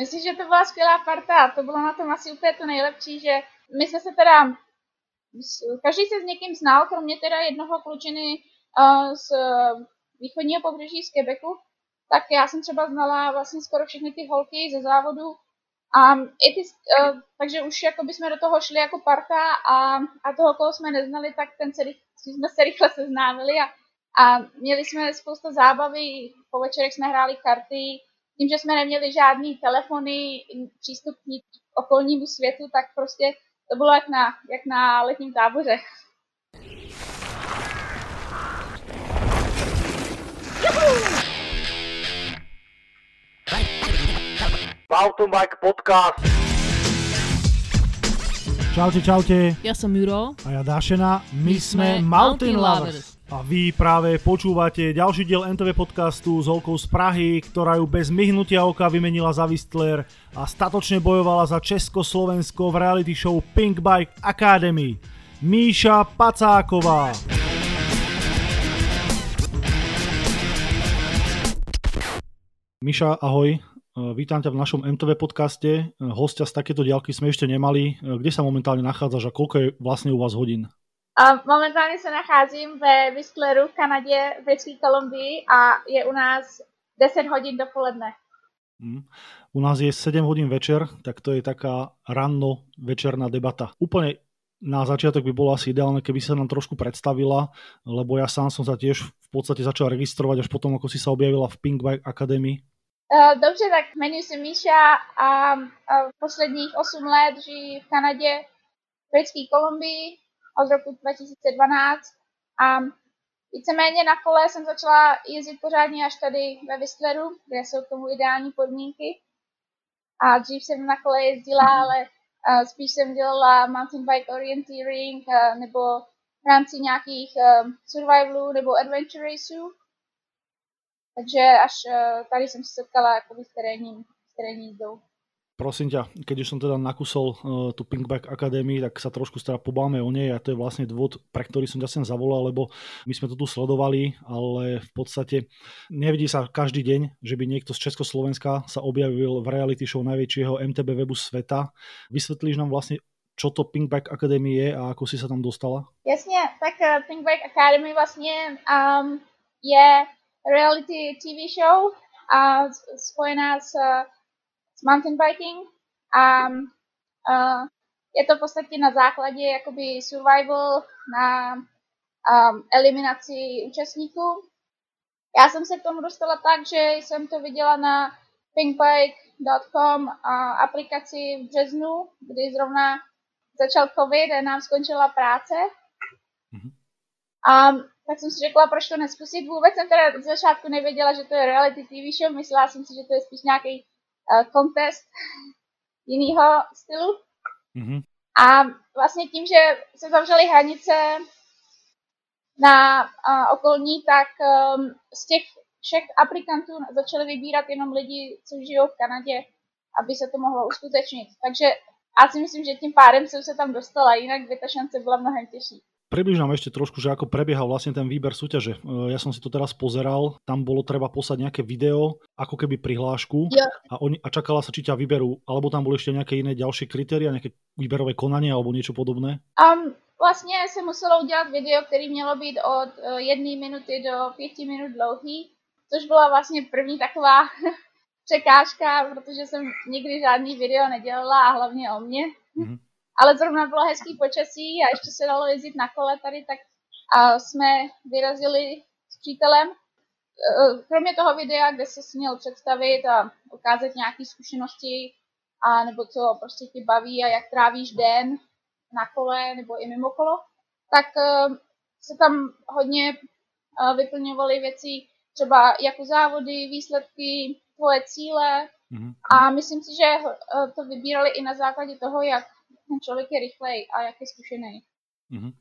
Myslím, že to byla skvělá parta. To bylo na tom asi úplně to nejlepší, že my jsme se teda, každý se s někým znal, kromě teda jednoho klučiny uh, z východního pobřeží z Quebecu, tak já jsem třeba znala vlastně skoro všechny ty holky ze závodu a i ty, uh, takže už jako jsme do toho šli jako parta a, a toho, koho jsme neznali, tak ten se, jsme se rychle seznámili a, a měli jsme spousta zábavy, po večerech jsme hráli karty, tím, že jsme neměli žádný telefony, přístup k okolnímu světu, tak prostě to bylo jak na, jak na letním táboře. Mountain Bike Podcast. Čaute, čaute. Ja som Juro. A ja Dašena. My, My sme Mountain Mountain Lovers. A vy práve počúvate ďalší diel NTV podcastu s Olkou z Prahy, ktorá ju bez myhnutia oka vymenila za Whistler a statočne bojovala za Československo v reality show Pink Bike Academy. Míša Pacáková. Miša, ahoj. Vítam ťa v našom MTV podcaste. Hostia z takéto diálky sme ešte nemali. Kde sa momentálne nachádzaš a koľko je vlastne u vás hodín? Momentálně se nacházím ve Whistleru v Kanadě, v Britské Kolumbii a je u nás 10 hodin dopoledne. Mm. U nás je 7 hodín večer, tak to je taká ranno večerná debata. Úplne na začiatok by bolo asi ideálne, keby sa nám trošku predstavila, lebo ja sám som sa tiež v podstate začal registrovať až potom, ako si sa objavila v Pink Bike Academy. Uh, dobře, tak jmenuji se Míša a, a posledních 8 let žiji v Kanadě, v Britské Kolumbii od roku 2012 a víceméně na kole jsem začala jezdit pořádně až tady ve Whistleru, kde jsou k tomu ideální podmínky. A dřív jsem na kole jezdila, ale spíš jsem dělala mountain bike orienteering nebo v rámci nějakých survivalů nebo adventure raceů. Takže až tady jsem se setkala jakoby s terénním, s terénní jízdou. Prosím ťa, keď už som teda nakusol uh, tú Pinkback Academy, tak sa trošku teda pobáme o nej a to je vlastne dôvod, pre ktorý som ťa sem zavolal, lebo my sme to tu sledovali, ale v podstate nevidí sa každý deň, že by niekto z Československa sa objavil v reality show najväčšieho MTB webu sveta. Vysvetlíš nám vlastne, čo to Pinkback Academy je a ako si sa tam dostala? Jasně, tak uh, Pinkback Academy vlastně um, je reality TV show a spojená s uh, s mountain biking a uh, je to v podstatě na základě jakoby survival na um, eliminaci účastníků. Já jsem se k tomu dostala tak, že jsem to viděla na pinkbike.com aplikaci v březnu, kdy zrovna začal covid a nám skončila práce. Mm-hmm. A tak jsem si řekla, proč to neskusit. Vůbec jsem teda z začátku nevěděla, že to je reality TV show, myslela jsem si, že to je spíš nějaký uh, contest jiného stylu. Mm-hmm. A vlastně tím, že se zavřely hranice na uh, okolní, tak um, z těch všech aplikantů začali vybírat jenom lidi, co žijou v Kanadě, aby se to mohlo uskutečnit. Takže já si myslím, že tím pádem jsem se tam dostala, jinak by ta šance byla mnohem těžší. Približ nám ešte trošku, že ako prebiehal vlastne ten výber súťaže. E, ja som si to teraz pozeral, tam bolo treba poslať nejaké video, ako keby prihlášku Jo. a, oni, a čakala sa, či ťa vyberú, alebo tam boli ešte nejaké iné ďalšie kritéria, nejaké výberové konanie alebo niečo podobné? Um, vlastně se muselo udělat video, který mělo být od uh, jedné minuty do pěti minut dlouhý, což byla vlastně první taková překážka, protože jsem nikdy žádný video nedělala a hlavně o mě. Mm-hmm ale zrovna bylo hezký počasí a ještě se dalo jezdit na kole tady, tak a jsme vyrazili s přítelem. E, kromě toho videa, kde se měl představit a ukázat nějaké zkušenosti, a nebo co prostě ti baví a jak trávíš den na kole nebo i mimo kolo, tak e, se tam hodně e, vyplňovaly věci třeba jako závody, výsledky, tvoje cíle mm-hmm. a myslím si, že to vybírali i na základě toho, jak ten človek je rýchlej a jak je skúšený. Uh-huh.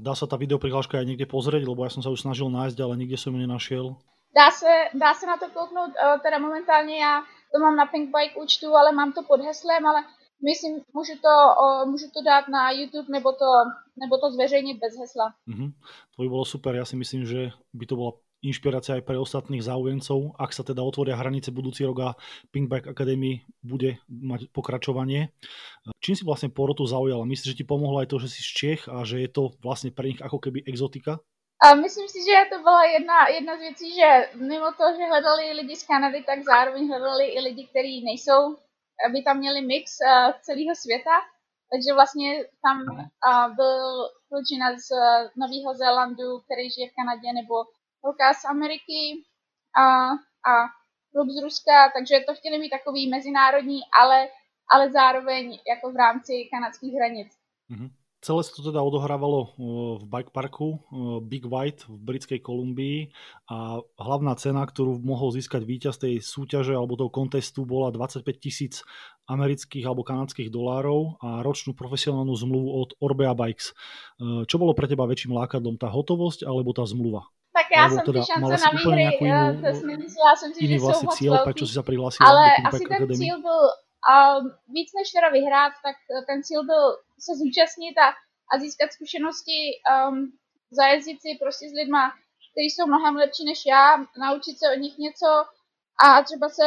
Dá sa tá videoprihláška aj niekde pozrieť, lebo ja som sa už snažil nájsť, ale nikde som ju nenašiel. Dá se, dá se na to kouknout, teda momentálně já to mám na Pinkbike účtu, ale mám to pod heslem, ale myslím, můžu to, můžu to dát na YouTube nebo to, nebo to zveřejnit bez hesla. Uh-huh. To by bolo super, ja si myslím, že by to bola inšpirácia aj pre ostatných záujemcov, ak sa teda otvoria hranice budúci rok a Pinkback Academy bude mať pokračovanie. Čím si vlastne porotu zaujala? Myslíš, že ti pomohlo aj to, že si z Čech a že je to vlastne pre nich ako keby exotika? A myslím si, že to byla jedna, jedna z věcí, že mimo to, že hledali lidi z Kanady, tak zároveň hledali i lidi, kteří nejsou, aby tam měli mix uh, celého světa. Takže vlastně tam uh, byl klučina z uh, Nového Zélandu, který žije v Kanadě, nebo holka z Ameriky a, a klub z Ruska, takže to chtěli mít takový mezinárodní, ale, ale zároveň jako v rámci kanadských hranic. Mm-hmm. Celé sa to teda odohrávalo v bike parku Big White v Britskej Kolumbii a hlavná cena, ktorú mohol získať víťaz tej súťaže alebo toho kontestu bola 25 tisíc amerických alebo kanadských dolárov a ročnú profesionálnu zmluvu od Orbea Bikes. Čo bolo pre teba väčším lákadlom, tá hotovosť alebo tá zmluva? Tak já jsem teda, ty šance na výhry, to jsem myslela jsem si, že jsou moc cíl, velký. prečo si sa prihlásila Ale asi ten cíl byl um, víc než teda vyhrát, tak ten cíl byl se zúčastnit a, a získat zkušenosti, um, zajezdit si prostě s lidma, kteří jsou mnohem lepší než já, naučit se od nich něco a třeba se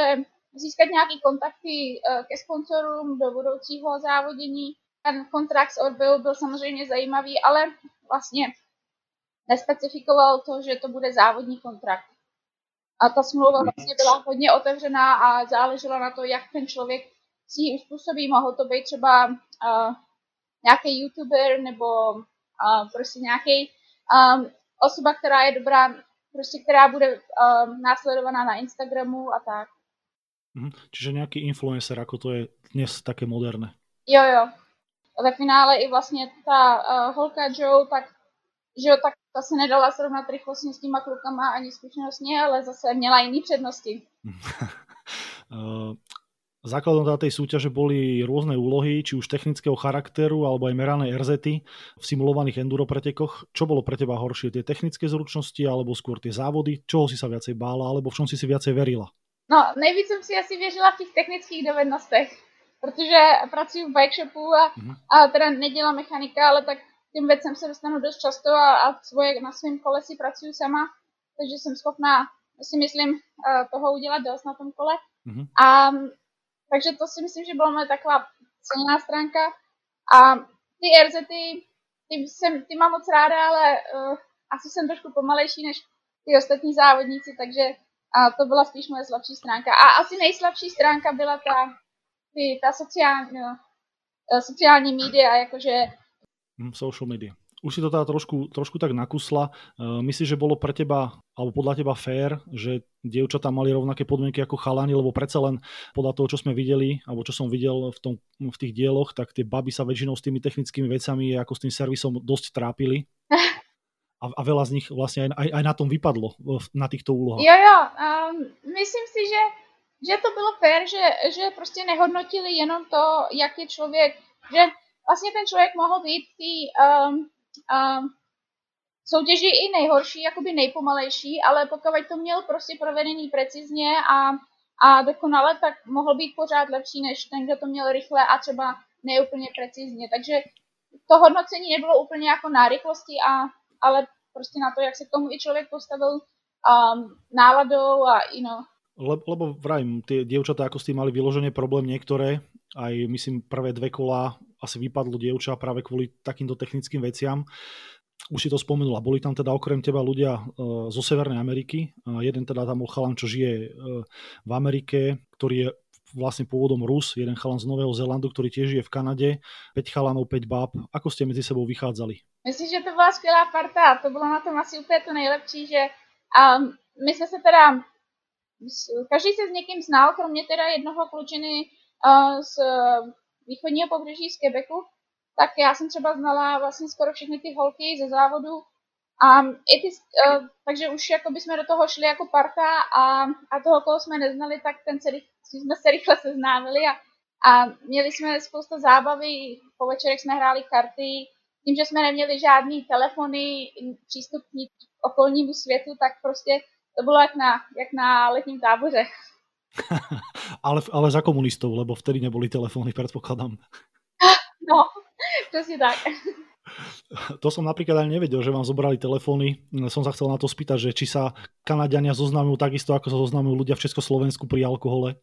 získat nějaké kontakty uh, ke sponsorům do budoucího závodění. Ten kontrakt s Orbeou byl samozřejmě zajímavý, ale vlastně nespecifikoval to, že to bude závodní kontrakt. A ta smlouva vlastně byla hodně otevřená a záleželo na to, jak ten člověk ji uspůsobí. Mohl to být třeba uh, nějaký youtuber nebo uh, prostě nějaký um, osoba, která je dobrá, prostě která bude um, následovaná na Instagramu a tak. Mhm. Čiže nějaký influencer, jako to je dnes také moderné. Jo, jo. Ve finále i vlastně ta uh, holka Joe, tak že jo, tak ta se nedala srovnat rychlostně s těma klukama ani zkušenostně, ale zase měla jiný přednosti. Základom teda tej súťaže boli rôzne úlohy, či už technického charakteru, alebo aj merané RZT v simulovaných enduro pretekoch. Čo bolo pre teba horšie, tie technické zručnosti, alebo skôr tie závody? Čoho si sa viacej bála, alebo v čom si si viacej verila? No, nejvíc jsem si asi věřila v těch technických dovednostech, protože pracuji v bike shopu a, mm-hmm. a teda nedělám mechanika, ale tak tím věcem se dostanu dost často a, a svoje, na svém kole si pracuji sama, takže jsem schopná, si myslím, uh, toho udělat dost na tom kole. Mm-hmm. A, takže to si myslím, že byla moje taková ceněná stránka. A ty RZ, ty, jsem, ty mám moc ráda, ale uh, asi jsem trošku pomalejší než ty ostatní závodníci, takže a to byla spíš moje slabší stránka. A asi nejslabší stránka byla ta, ty, ta sociální, no, sociální média, jakože Hm, social media. Už si to teda trošku, trošku tak nakusla. Uh, myslíš, že bolo pre teba, alebo podľa teba fér, že dievčatá mali rovnaké podmienky ako chalani, lebo predsa len podľa toho, čo sme videli, alebo čo som videl v, tom, v tých dieloch, tak tie baby sa väčšinou s tými technickými vecami ako s tým servisom dosť trápili. A, a veľa z nich vlastne aj, aj, aj na tom vypadlo, na týchto úlohách. Jo, jo, um, myslím si, že, že to bylo fér, že, že prostě nehodnotili jenom to, jak je člověk, že vlastně ten člověk mohl být v té um, um, soutěži i nejhorší, jakoby nejpomalejší, ale pokud to měl prostě provedený precizně a, a dokonale, tak mohl být pořád lepší, než ten, kdo to měl rychle a třeba neúplně precizně. Takže to hodnocení nebylo úplně jako na rychlosti, a, ale prostě na to, jak se k tomu i člověk postavil um, náladou a you know, lebo, lebo vrajím, tie dievčatá ako s tým mali vyložené problém niektoré, aj myslím prvé dve kola asi vypadlo dievča práve kvôli takýmto technickým veciam. Už si to spomenula, boli tam teda okrem teba ľudia uh, zo Severnej Ameriky. Uh, jeden teda tam bol chalan, čo žije uh, v Amerike, ktorý je vlastne pôvodom Rus, jeden chalan z Nového Zélandu, ktorý tiež žije v Kanade, 5 chalanov, 5 báb. Ako ste medzi sebou vychádzali? Myslím, že to byla skvělá parta. To bylo na tom asi úplně to nejlepší, že um, my jsme se teda každý se s někým znal, kromě teda jednoho klučiny z východního pobřeží z Quebecu, tak já jsem třeba znala vlastně skoro všechny ty holky ze závodu. A i ty, uh, takže už jako by jsme do toho šli jako parta a, a toho, koho jsme neznali, tak ten se, jsme se rychle seznámili a, a měli jsme spousta zábavy, po večerech jsme hráli karty, tím, že jsme neměli žádný telefony, přístup okolnímu světu, tak prostě to bylo jak na, jak na letním táboře. ale, ale za komunistov, lebo vtedy neboli telefóny, predpokladám. No, přesně tak. To som napríklad ani nevedel, že vám zobrali telefóny. Som sa chcel na to spýtať, že či sa Kanadiania zoznamujú takisto, ako sa zoznamujú ľudia v Československu pri alkohole.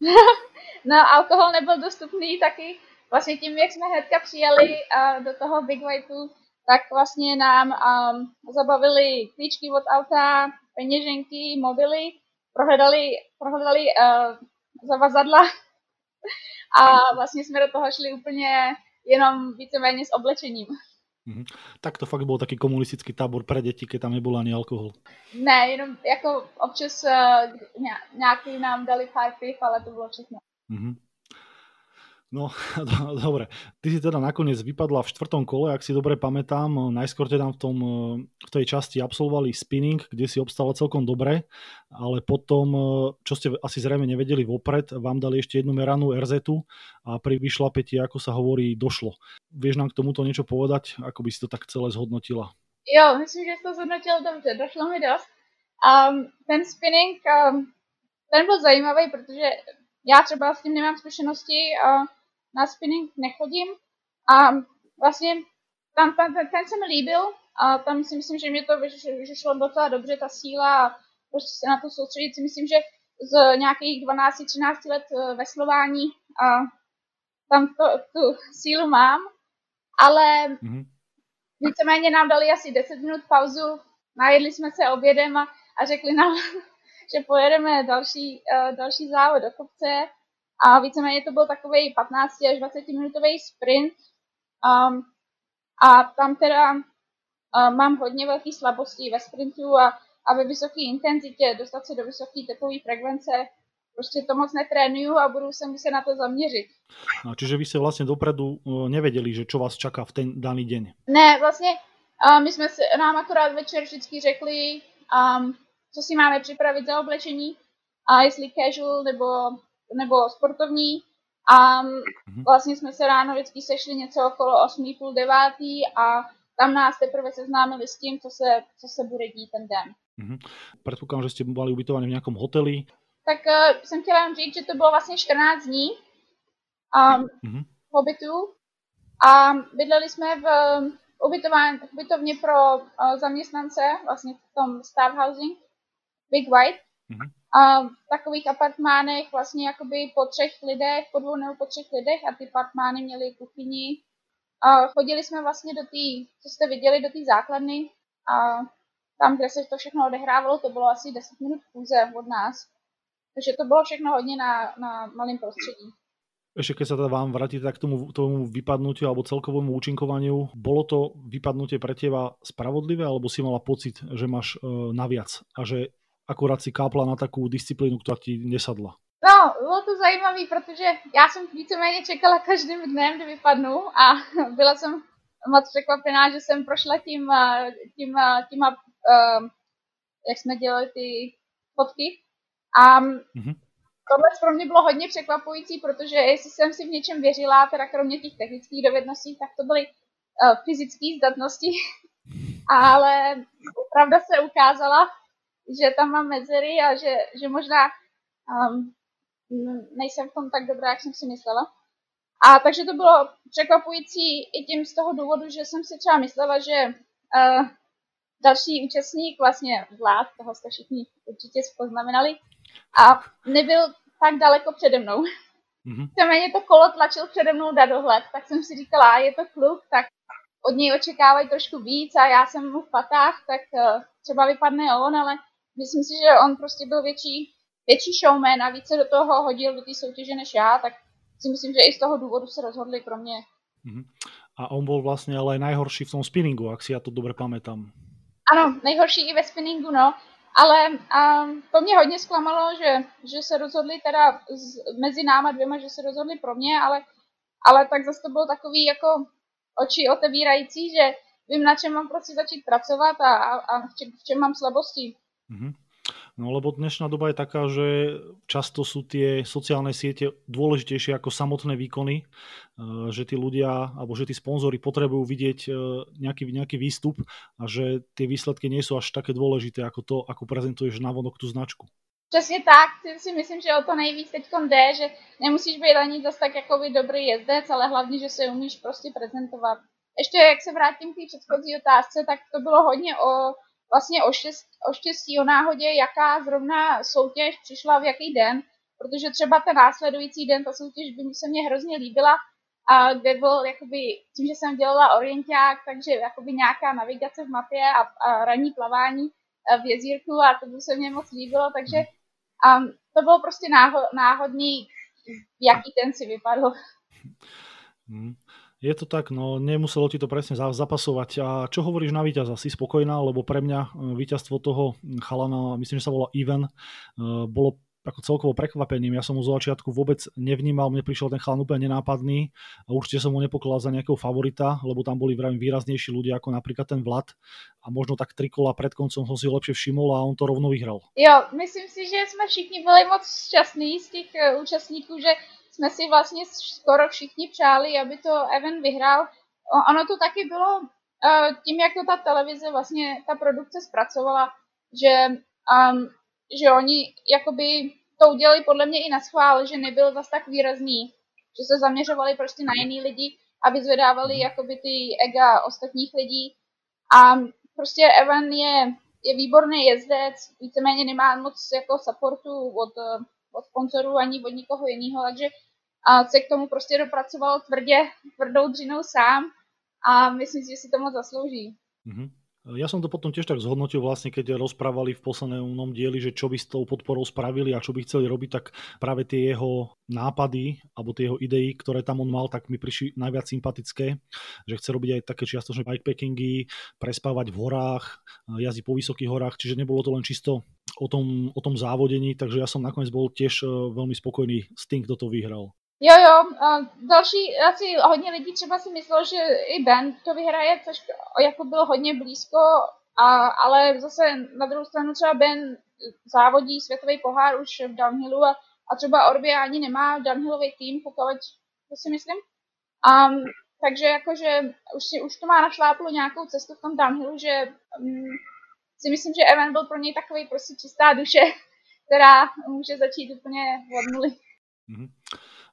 No, alkohol nebyl dostupný taky. Vlastně tím, jak jsme hnedka přijeli uh, do toho Big Whiteu, tak vlastně nám um, zabavili klíčky od auta, peněženky, mobily, prohledali, prohledali uh, zavazadla a vlastně jsme do toho šli úplně jenom víceméně s oblečením. Mm-hmm. Tak to fakt byl taký komunistický tábor pre děti, keď tam nebyl ani alkohol. Ne, jenom jako občas uh, nějaký nám dali pár piv, ale to bylo všechno. Mm-hmm. No, dobre. Ty si teda nakoniec vypadla v štvrtom kole, ak si dobre pamätám. Najskôr teda v, tom, v tej časti absolvovali spinning, kde si obstala celkom dobre, ale potom, čo ste asi zrejme nevedeli vopred, vám dali ešte jednu meranú rz a pri vyšlapeti, ako sa hovorí, došlo. Vieš nám k tomuto niečo povedať? Ako by si to tak celé zhodnotila? Jo, myslím, že to zhodnotil dobře. Došlo mi dost. Um, ten spinning, um, ten byl zajímavý, protože já třeba s tím nemám zkušenosti a na spinning nechodím a vlastně tam, tam ten, ten se mi líbil a tam si myslím, že mě to že, že šlo docela dobře, ta síla a prostě se na to soustředit si myslím, že z nějakých 12-13 let eh, veslování a tam to, tu sílu mám, ale mm-hmm. víceméně nám dali asi 10 minut pauzu, najedli jsme se obědem a, a řekli nám, že pojedeme další, uh, další závod do kopce a víceméně to byl takový 15 až 20 minutový sprint um, a tam teda uh, mám hodně velký slabosti ve sprintu a, a ve vysoké intenzitě dostat se do vysoké tepové frekvence prostě to moc netrénuju a budu se muset na to zaměřit. A čiže vy jste vlastně dopredu nevěděli, že čo vás čaká v ten daný den? Ne, vlastně uh, my jsme se, nám akorát večer vždycky řekli, um, co si máme připravit za oblečení a jestli casual nebo nebo sportovní. A mm-hmm. vlastně jsme se ráno vždycky sešli něco okolo 8, půl 9 a tam nás teprve seznámili s tím, co se, co se bude dít ten den. Mm-hmm. Předpokládám, že jste byli ubytovaní v nějakém hoteli. Tak uh, jsem chtěla jen říct, že to bylo vlastně 14 dní um, mm-hmm. pobytu a bydleli jsme v ubytování, ubytovně pro uh, zaměstnance, vlastně v tom staff housing, Big White. Mm-hmm a v takových apartmánech vlastně jakoby po třech lidech, po dvou nebo po třech lidech a ty apartmány měly kuchyni. A chodili jsme vlastně do té, co jste viděli, do té základny a tam, kde se to všechno odehrávalo, to bylo asi 10 minut chůze od nás. Takže to bylo všechno hodně na, na malém prostředí. Ešte keď sa teda vám vrátíte k tomu, tomu vypadnutiu alebo celkovému účinkovaniu, bolo to vypadnutie pre teba spravodlivé alebo si mala pocit, že máš e, naviac a že akorát si kápla na takovou disciplínu, která ti nesadla. No, bylo to zajímavé, protože já jsem víceméně čekala každým dnem, kdy vypadnu a byla jsem moc překvapená, že jsem prošla tím, tím, tím, uh, jak jsme dělali ty fotky. A mm-hmm. tohle pro mě bylo hodně překvapující, protože jestli jsem si v něčem věřila, teda kromě těch technických dovedností, tak to byly uh, fyzické zdatnosti. Ale pravda se ukázala, že tam mám mezery a že, že možná um, nejsem v tom tak dobrá, jak jsem si myslela. A takže to bylo překvapující i tím z toho důvodu, že jsem si třeba myslela, že uh, další účastník, vlastně Vlád, toho jste všichni určitě poznamenali, a nebyl tak daleko přede mnou. Mm-hmm. to kolo tlačil přede mnou na dohled, tak jsem si říkala, je to kluk, tak od něj očekávají trošku víc a já jsem mu v patách, tak uh, třeba vypadne on, ale myslím si, že on prostě byl větší, větší showman a více do toho hodil do té soutěže než já, tak si myslím, že i z toho důvodu se rozhodli pro mě. Mm-hmm. A on byl vlastně ale najhorší v tom spinningu, jak si já to dobře pamätám. Ano, nejhorší i ve spinningu, no. Ale um, to mě hodně zklamalo, že, že se rozhodli teda z, mezi náma dvěma, že se rozhodli pro mě, ale, ale tak zase to bylo takový jako oči otevírající, že vím, na čem mám prostě začít pracovat a, a, a v, čem, v čem mám slabosti. Mm-hmm. No lebo dnešná doba je taká, že často sú tie sociálne siete dôležitejšie ako samotné výkony, eh, že tí ľudia alebo že tí sponzory potrebujú vidieť eh, nejaký, nejaký výstup a že tie výsledky nie sú až také dôležité ako to, ako prezentuješ vonok tú značku. Přesně tak, si myslím, že o to nejvíc teď jde, že nemusíš být ani zase tak jakoby dobrý jezdec, ale hlavně, že se umíš prostě prezentovat. ještě jak se vrátím k té předchozí otázce, tak to bylo hodně o vlastně o, štěst, o štěstí, o náhodě, jaká zrovna soutěž přišla v jaký den, protože třeba ten následující den ta soutěž by se mně hrozně líbila, a kde byl jakoby, tím, že jsem dělala orienták, takže jakoby nějaká navigace v mapě a, a ranní plavání v jezírku a to by se mně moc líbilo, takže um, to bylo prostě náho, náhodný, jaký ten si vypadl. Hmm. Je to tak, no nemuselo ti to presne zapasovať. A čo hovoríš na víťaza? Si spokojná? Lebo pre mňa e, víťazstvo toho chalana, myslím, že sa volá Ivan, e, bolo ako celkovo prekvapením. Ja som mu z začiatku vôbec nevnímal, mne prišiel ten chalan úplne nenápadný a určite som mu nepokladal za nejakého favorita, lebo tam boli vravím výraznejší ľudia ako napríklad ten Vlad a možno tak tri kola pred koncom som si ho lepšie všimol a on to rovno vyhral. Jo, myslím si, že jsme všichni byli moc šťastní z těch e, účastníků, že jsme si vlastně skoro všichni přáli, aby to Evan vyhrál. Ono to taky bylo eh, tím, jak to ta televize, vlastně ta produkce zpracovala, že, um, že oni jakoby to udělali podle mě i na schvál, že nebyl zas tak výrazný, že se zaměřovali prostě na jiný lidi a vyzvedávali mhm. jakoby ty ega ostatních lidí. A prostě Evan je, je výborný jezdec, víceméně nemá moc jako supportu od, od sponsorů ani od nikoho jiného, takže a se k tomu prostě dopracoval tvrdě, tvrdou dřinou sám a myslím si, že si to moc zaslouží. Mm-hmm. Ja som to potom tiež tak zhodnotil vlastne, keď rozprávali v poslednom dieli, že čo by s tou podporou spravili a čo by chceli robiť, tak práve tie jeho nápady alebo tie jeho idei, ktoré tam on mal, tak mi prišli najviac sympatické, že chce robiť aj také čiastočné bikepackingy, prespávať v horách, jazdiť po vysokých horách, čiže nebolo to len čisto o tom, o tom závodení, takže ja som nakoniec bol tiež eh, veľmi spokojný s tým, kto to vyhral. Jo, jo, a další, asi hodně lidí třeba si myslelo, že i Ben to vyhraje, což jako bylo hodně blízko, a, ale zase na druhou stranu třeba Ben závodí světový pohár už v downhillu a, a třeba Orbia ani nemá downhillový tým, pokud to si myslím. Um, takže jakože už, si, už to má našláplo nějakou cestu v tom downhillu, že um, si myslím, že Evan byl pro něj takový prostě čistá duše, která může začít úplně od nuly. Mm-hmm.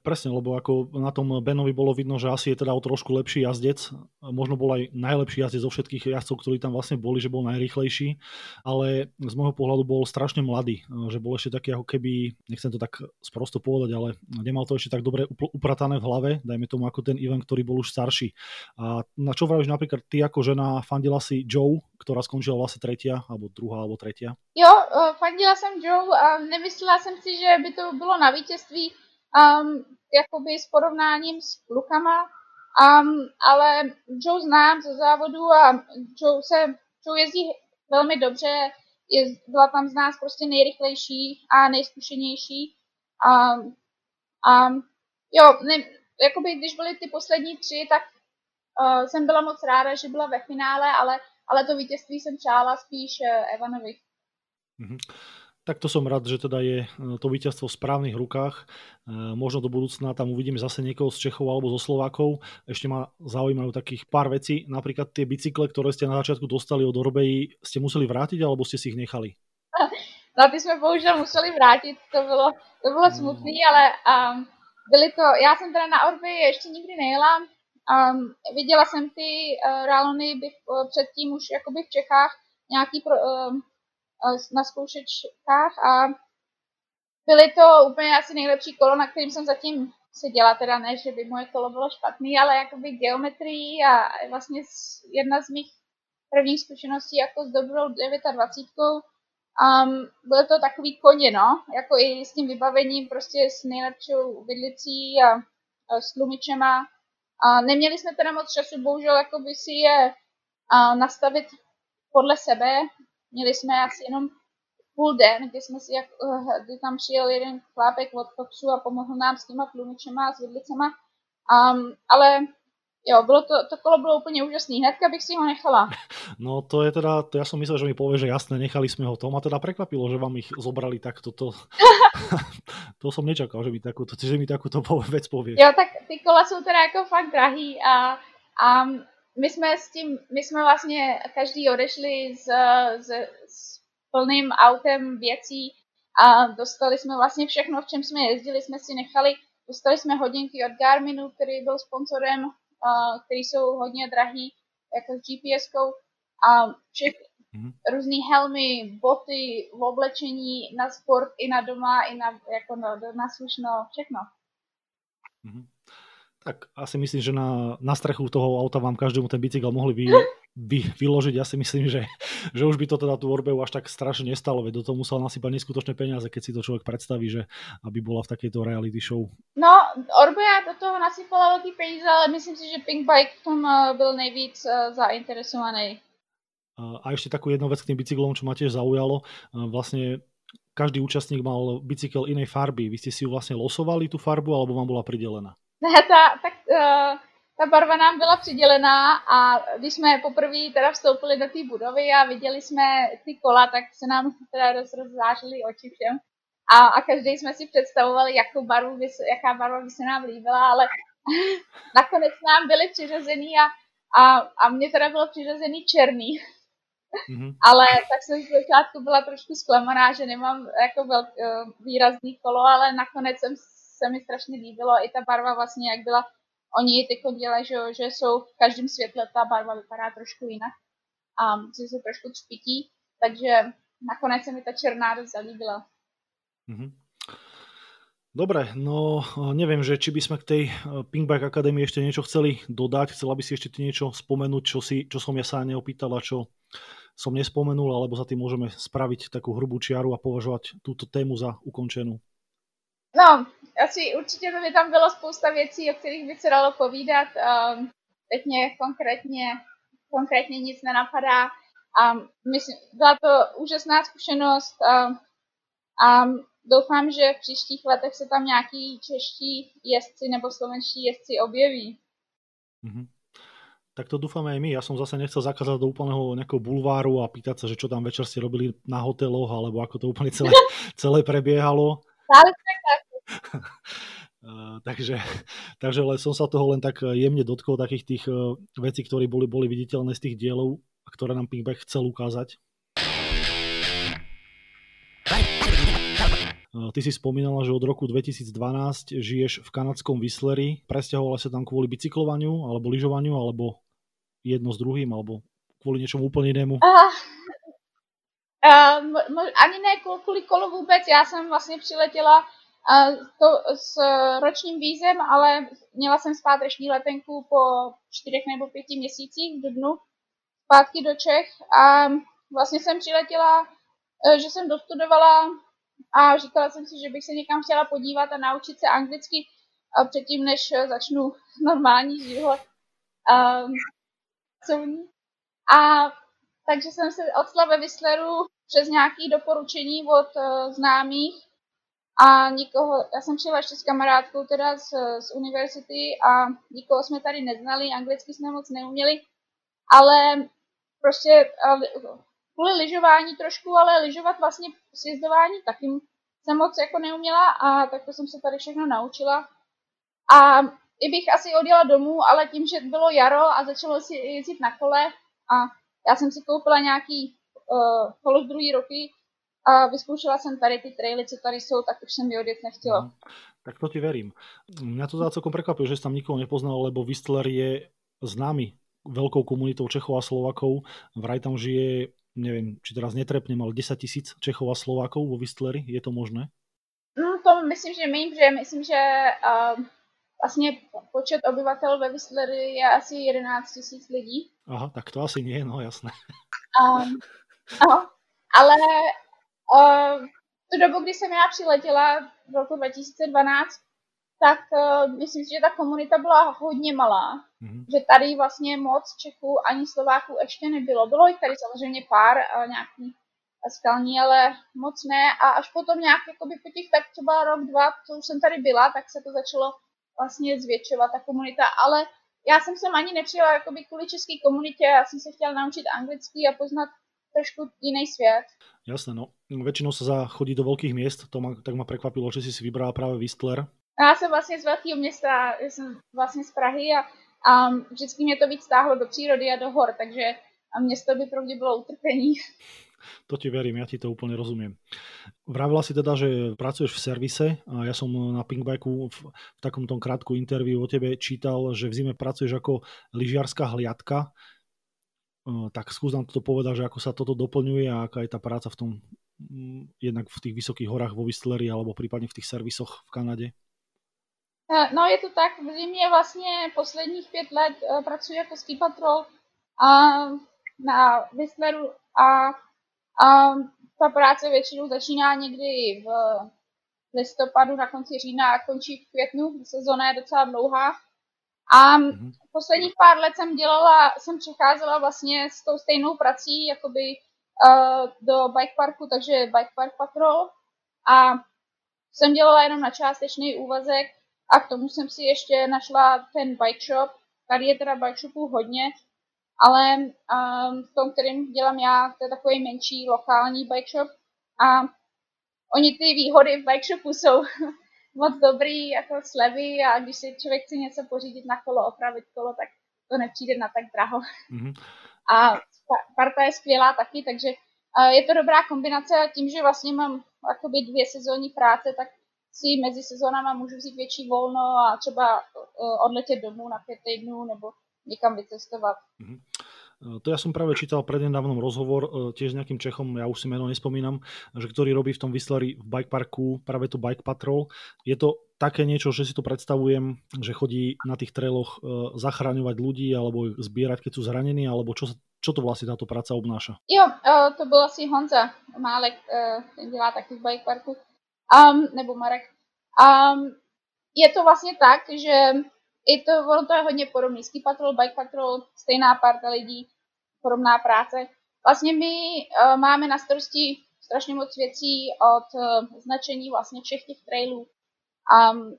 Presne, lebo ako na tom Benovi bolo vidno, že asi je teda o trošku lepší jazdec. Možno bol aj najlepší jazdec zo všetkých jazdcov, ktorí tam vlastne boli, že bol najrýchlejší, ale z môjho pohľadu bol strašne mladý, že bol ešte taký ako keby, nechcem to tak sprosto povedať, ale nemal to ešte tak dobre upratané v hlave, dajme tomu ako ten Ivan, ktorý bol už starší. A na čo vravíš napríklad ty ako žena, fandila si Joe, ktorá skončila vlastne tretia, alebo druhá, alebo tretia? Jo, fandila jsem Joe a nemyslela jsem si, že by to bylo na vítězství. Um, jakoby s porovnáním s klukama, um, ale Joe znám ze závodu a Joe, se, Joe jezdí velmi dobře, je, byla tam z nás prostě nejrychlejší a nejzkušenější. Um, um, jo, ne, jakoby když byly ty poslední tři, tak uh, jsem byla moc ráda, že byla ve finále, ale, ale to vítězství jsem přála spíš uh, Evanovi. Mm-hmm tak to som rád, že teda je e, to víťazstvo v správnych rukách. E, možno do budúcna tam uvidíme zase niekoho z Čechov alebo zo Slovákov. Ešte ma zaujímajú takých pár vecí. Napríklad tie bicykle, ktoré ste na začiatku dostali od Orbeji, ste museli vrátiť alebo ste si ich nechali? No ty jsme bohužel museli vrátit, to bylo, to bylo smutný, ale um, byly to, já jsem teda na Orby ještě nikdy nejela, um, viděla jsem ty uh, ralony uh, předtím už jakoby v Čechách, nějaký pro, uh, na zkoušečkách a byly to úplně asi nejlepší kolo, na kterým jsem zatím seděla, teda ne, že by moje kolo bylo špatný, ale jakoby geometrii a vlastně jedna z mých prvních zkušeností jako s dobrou 29. Um, bylo to takový koně, no, jako i s tím vybavením, prostě s nejlepšou vidlicí a, a s tlumičema. A neměli jsme teda moc času, bohužel, jako by si je a, nastavit podle sebe, Měli jsme asi jenom půl den, kdy jsme si, jak, eh, kdy tam přijel jeden chlápek od Foxu a pomohl nám s těma tlumičema a s vidlicema. Um, ale jo, bylo to, to kolo bylo úplně úžasný. Hnedka bych si ho nechala. No to je teda, to ja som myslel, že mi povie, že jasné, nechali sme ho. To ma teda prekvapilo, že vám ich zobrali takto. To, to som nečakal, že mi takúto, že mi takúto vec povie. Jo, tak ty kola jsou teda jako fakt drahý a, a my jsme s tím, my jsme vlastně každý odešli s, s, s plným autem věcí a dostali jsme vlastně všechno, v čem jsme jezdili, jsme si nechali, dostali jsme hodinky od Garminu, který byl sponsorem které jsou hodně drahý, jako s GPS-kou a všech mm-hmm. helmy, boty, oblečení na sport i na doma, i na, jako na, na slušno, všechno. Mm-hmm. Tak asi myslím, že na, na strechu toho auta vám každému ten bicykel mohli vy, vy, vyložiť. Ja si myslím, že, že už by to teda tú Orbeu až tak strašne nestalo, veď do toho musel nasypať neskutočné peniaze, keď si to človek predstaví, že aby bola v takejto reality show. No, Orbea do toho nasypala veľký peníze, ale myslím si, že Pink Bike v tom eh, byl nejvíc uh, zainteresovaný. A ešte takú jednu vec k tým bicyklom, čo ma tiež zaujalo. Vlastne každý účastník mal bicykel inej farby. Vy ste si ju vlastne losovali, tú farbu, alebo vám bola pridelená? Ne, ta, tak uh, ta barva nám byla přidělená a když jsme poprvé teda vstoupili do té budovy a viděli jsme ty kola, tak se nám teda dost rozzážily oči všem. A, a každý jsme si představovali, jakou barvu by se, jaká barva by se nám líbila, ale nakonec nám byly přirozený a, a, a mně teda bylo přirozený černý. Mm-hmm. Ale tak jsem z začátku byla trošku zklamaná, že nemám jako velk, uh, výrazný kolo, ale nakonec jsem se mi strašně líbilo. I ta barva vlastně, jak byla, oni teď dělají, že, že jsou v každém světle, ta barva vypadá trošku jinak. A že se trošku třpití, takže nakonec se mi ta černá dost zalíbila. Mm-hmm. Dobre, no neviem, že či by sme k tej eh, Pinkback Academy ešte niečo chceli dodať. Chcela by si ešte niečo spomenúť, čo, si, čo som ja sa neopýtal a čo som nespomenul, alebo za tým môžeme spraviť takú hrubú čiaru a považovať túto tému za ukončenú. No, asi určitě by tam bylo spousta věcí, o kterých by se dalo povídat. Um, teď mě konkrétně, konkrétně nic nenapadá. Um, myslím, byla to úžasná zkušenost um, a doufám, že v příštích letech se tam nějaký čeští jezdci nebo slovenští jezdci objeví. Mm-hmm. Tak to dúfame aj my. Ja som zase nechcel zakázať do úplného nejakého bulváru a pýtať sa, že čo tam večer ste robili na hoteloch, alebo ako to úplne celé, celé prebiehalo. Tak, Uh, takže, takže ale som sa toho len tak jemne dotkol takých tých uh, vecí, ktoré boli, boli viditeľné z tých dielov, ktoré nám Pinkback chcel ukázať. Ty si spomínala, že od roku 2012 žiješ v kanadskom Whistleri. Presťahovala sa tam kvôli bicyklovaniu, alebo lyžovaniu, alebo jedno s druhým, alebo kvôli niečomu úplne inému? Uh, uh, ani ne kvůli kolu vůbec. Já jsem vlastně přiletěla to s ročním vízem, ale měla jsem zpáteční letenku po čtyřech nebo pěti měsících v dubnu zpátky do Čech a vlastně jsem přiletěla, e, že jsem dostudovala a říkala jsem si, že bych se někam chtěla podívat a naučit se anglicky předtím, než začnu normální život. Um, a takže jsem se odstala ve Whistleru přes nějaké doporučení od uh, známých a nikoho, já jsem šla ještě s kamarádkou teda z, z univerzity a nikoho jsme tady neznali, anglicky jsme moc neuměli, ale prostě kvůli lyžování trošku, ale lyžovat vlastně sjezdování taky jsem moc jako neuměla a tak to jsem se tady všechno naučila. A i bych asi odjela domů, ale tím, že bylo jaro a začalo si jezdit na kole a já jsem si koupila nějaký uh, kolo z druhý roky, a vyskúšala jsem tady ty traily, co tady jsou, tak už jsem mi odjet nechtěla. Mm, tak to ti verím. Mňa to teda celkom prekvapilo, že si tam nikoho nepoznal, lebo Whistler je známy veľkou komunitou Čechov a Slovakov. Vraj tam žije, neviem, či teraz netrepnem, ale 10 tisíc Čechov a Slovákov vo Whistleri. Je to možné? No, to myslím, že mým, že myslím, že uh, vlastně počet obyvatel ve Whistleri je asi 11 tisíc lidí. Aha, tak to asi nie, no jasné. Um, no, ale Uh, tu dobu, kdy jsem já přiletěla v roku 2012, tak uh, myslím si, že ta komunita byla hodně malá. Mm-hmm. Že tady vlastně moc Čechů ani Slováků ještě nebylo. Bylo jich tady samozřejmě pár uh, nějaký skalní, ale moc ne. A až potom nějak jakoby po těch tak třeba rok, dva, co už jsem tady byla, tak se to začalo vlastně zvětšovat ta komunita. Ale já jsem sem ani nepřijela jakoby kvůli české komunitě, já jsem se chtěla naučit anglicky a poznat trošku jiný svět. Jasné, no. Většinou se chodí do velkých měst, to ma, tak ma prekvapilo, že si si vybrala právě Whistler. Já jsem vlastně z velkého města, já jsem vlastně z Prahy a, a vždycky mě to víc stáhlo do přírody a do hor, takže a město by pro mě bylo utrpení. To ti verím, ja ti to úplne rozumiem. Vravila si teda, že pracuješ v servise a ja som na Pinkbacku v, v takom tom krátku interviu o tebe čítal, že v zime pracuješ ako lyžiarská hliadka. Tak skús nám toto povedať, že ako sa toto doplňuje a aká je tá práca v tom mm, jednak v tých vysokých horách vo Whistleri alebo prípadne v tých servisoch v Kanade. Eh, no je to tak, v zimě vlastně posledních pět let uh, pracuji jako ski patrol a na Whistleru a, a ta práce většinou začíná někdy v listopadu, na konci října a končí v květnu, sezóna je docela dlouhá. A mm-hmm. posledních pár let jsem dělala, jsem přecházela vlastně s tou stejnou prací, jakoby uh, do bike parku, takže bike park patrol. A jsem dělala jenom na částečný úvazek a k tomu jsem si ještě našla ten bike shop. Tady je teda bike shopů hodně, ale um, v tom, kterým dělám já, to je takový menší lokální bike shop a oni ty výhody v bike shopu jsou moc dobrý, jako slevy a když si člověk chce něco pořídit na kolo, opravit kolo, tak to nepřijde na tak draho. Mm-hmm. A parta je skvělá taky, takže je to dobrá kombinace a tím, že vlastně mám jakoby dvě sezónní práce, tak si mezi sezónama můžu vzít větší volno a třeba odletět domů na pět týdnů nebo někam vycestovat. Mm-hmm. To ja som práve čítal prednedávnom rozhovor e, tiež s nejakým Čechom, ja už si meno nespomínam, že ktorý robí v tom Whistleri v bike parku práve to bike patrol. Je to také niečo, že si to predstavujem, že chodí na tých trailoch e, zachraňovať ľudí alebo zbierať, keď sú zranení, alebo čo, čo to vlastne táto práca obnáša? Jo, to byl asi Honza Málek, ten dělá taky v bike parku, um, nebo Marek. Um, je to vlastně tak, že i to, ono to je hodně podobný. Ski Patrol, Bike Patrol, stejná parta lidí, podobná práce. Vlastně my uh, máme na starosti strašně moc věcí od uh, značení vlastně všech těch trailů. Um,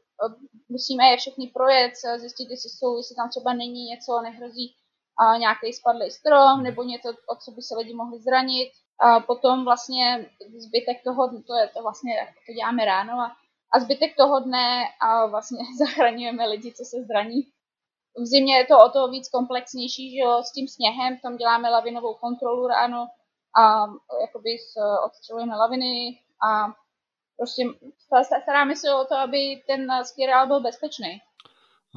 musíme je všechny projet, zjistit, jestli jsou, jestli tam třeba není něco, nehrozí uh, nějaký spadlý strom nebo něco, o co by se lidi mohli zranit. A potom vlastně zbytek toho, to je to vlastně, to děláme ráno a a zbytek toho dne a vlastně zachraňujeme lidi, co se zraní. V zimě je to o to víc komplexnější, že jo, s tím sněhem, tam děláme lavinovou kontrolu ráno a jakoby odstřelujeme laviny a prostě staráme se o to, aby ten skireál byl bezpečný.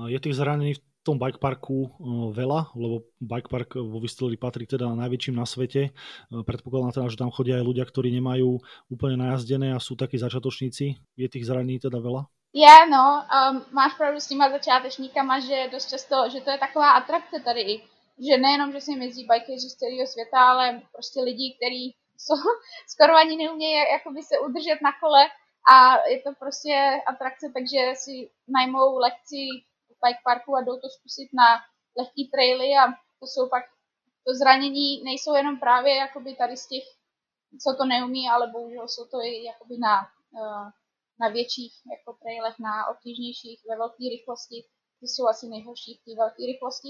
Je těch zraněných tom bike parku veľa, lebo bike park vo Whistleri patrí teda najväčším na svete. Predpokladám teda, že tam chodia aj ľudia, ktorí nemajú úplne najazdené a sú takí začiatočníci. Je tých zraní teda veľa? Je, no, um, máš pravdu s těma začátečníkama, že dost často, že to je taková atrakce tady, že nejenom, že si jezdí bajkeři z celého světa, ale prostě lidi, kteří skoro ani neumějí jakoby se udržet na kole a je to prostě atrakce, takže si najmou lekci bike parku a jdou to zkusit na lehký traily a to jsou pak, to zranění nejsou jenom právě jakoby tady z těch, co to neumí, ale bohužel jsou to i jakoby na, eh, na větších jako trailech, na obtížnějších, ve velké rychlosti, ty jsou asi nejhorší v té velké rychlosti.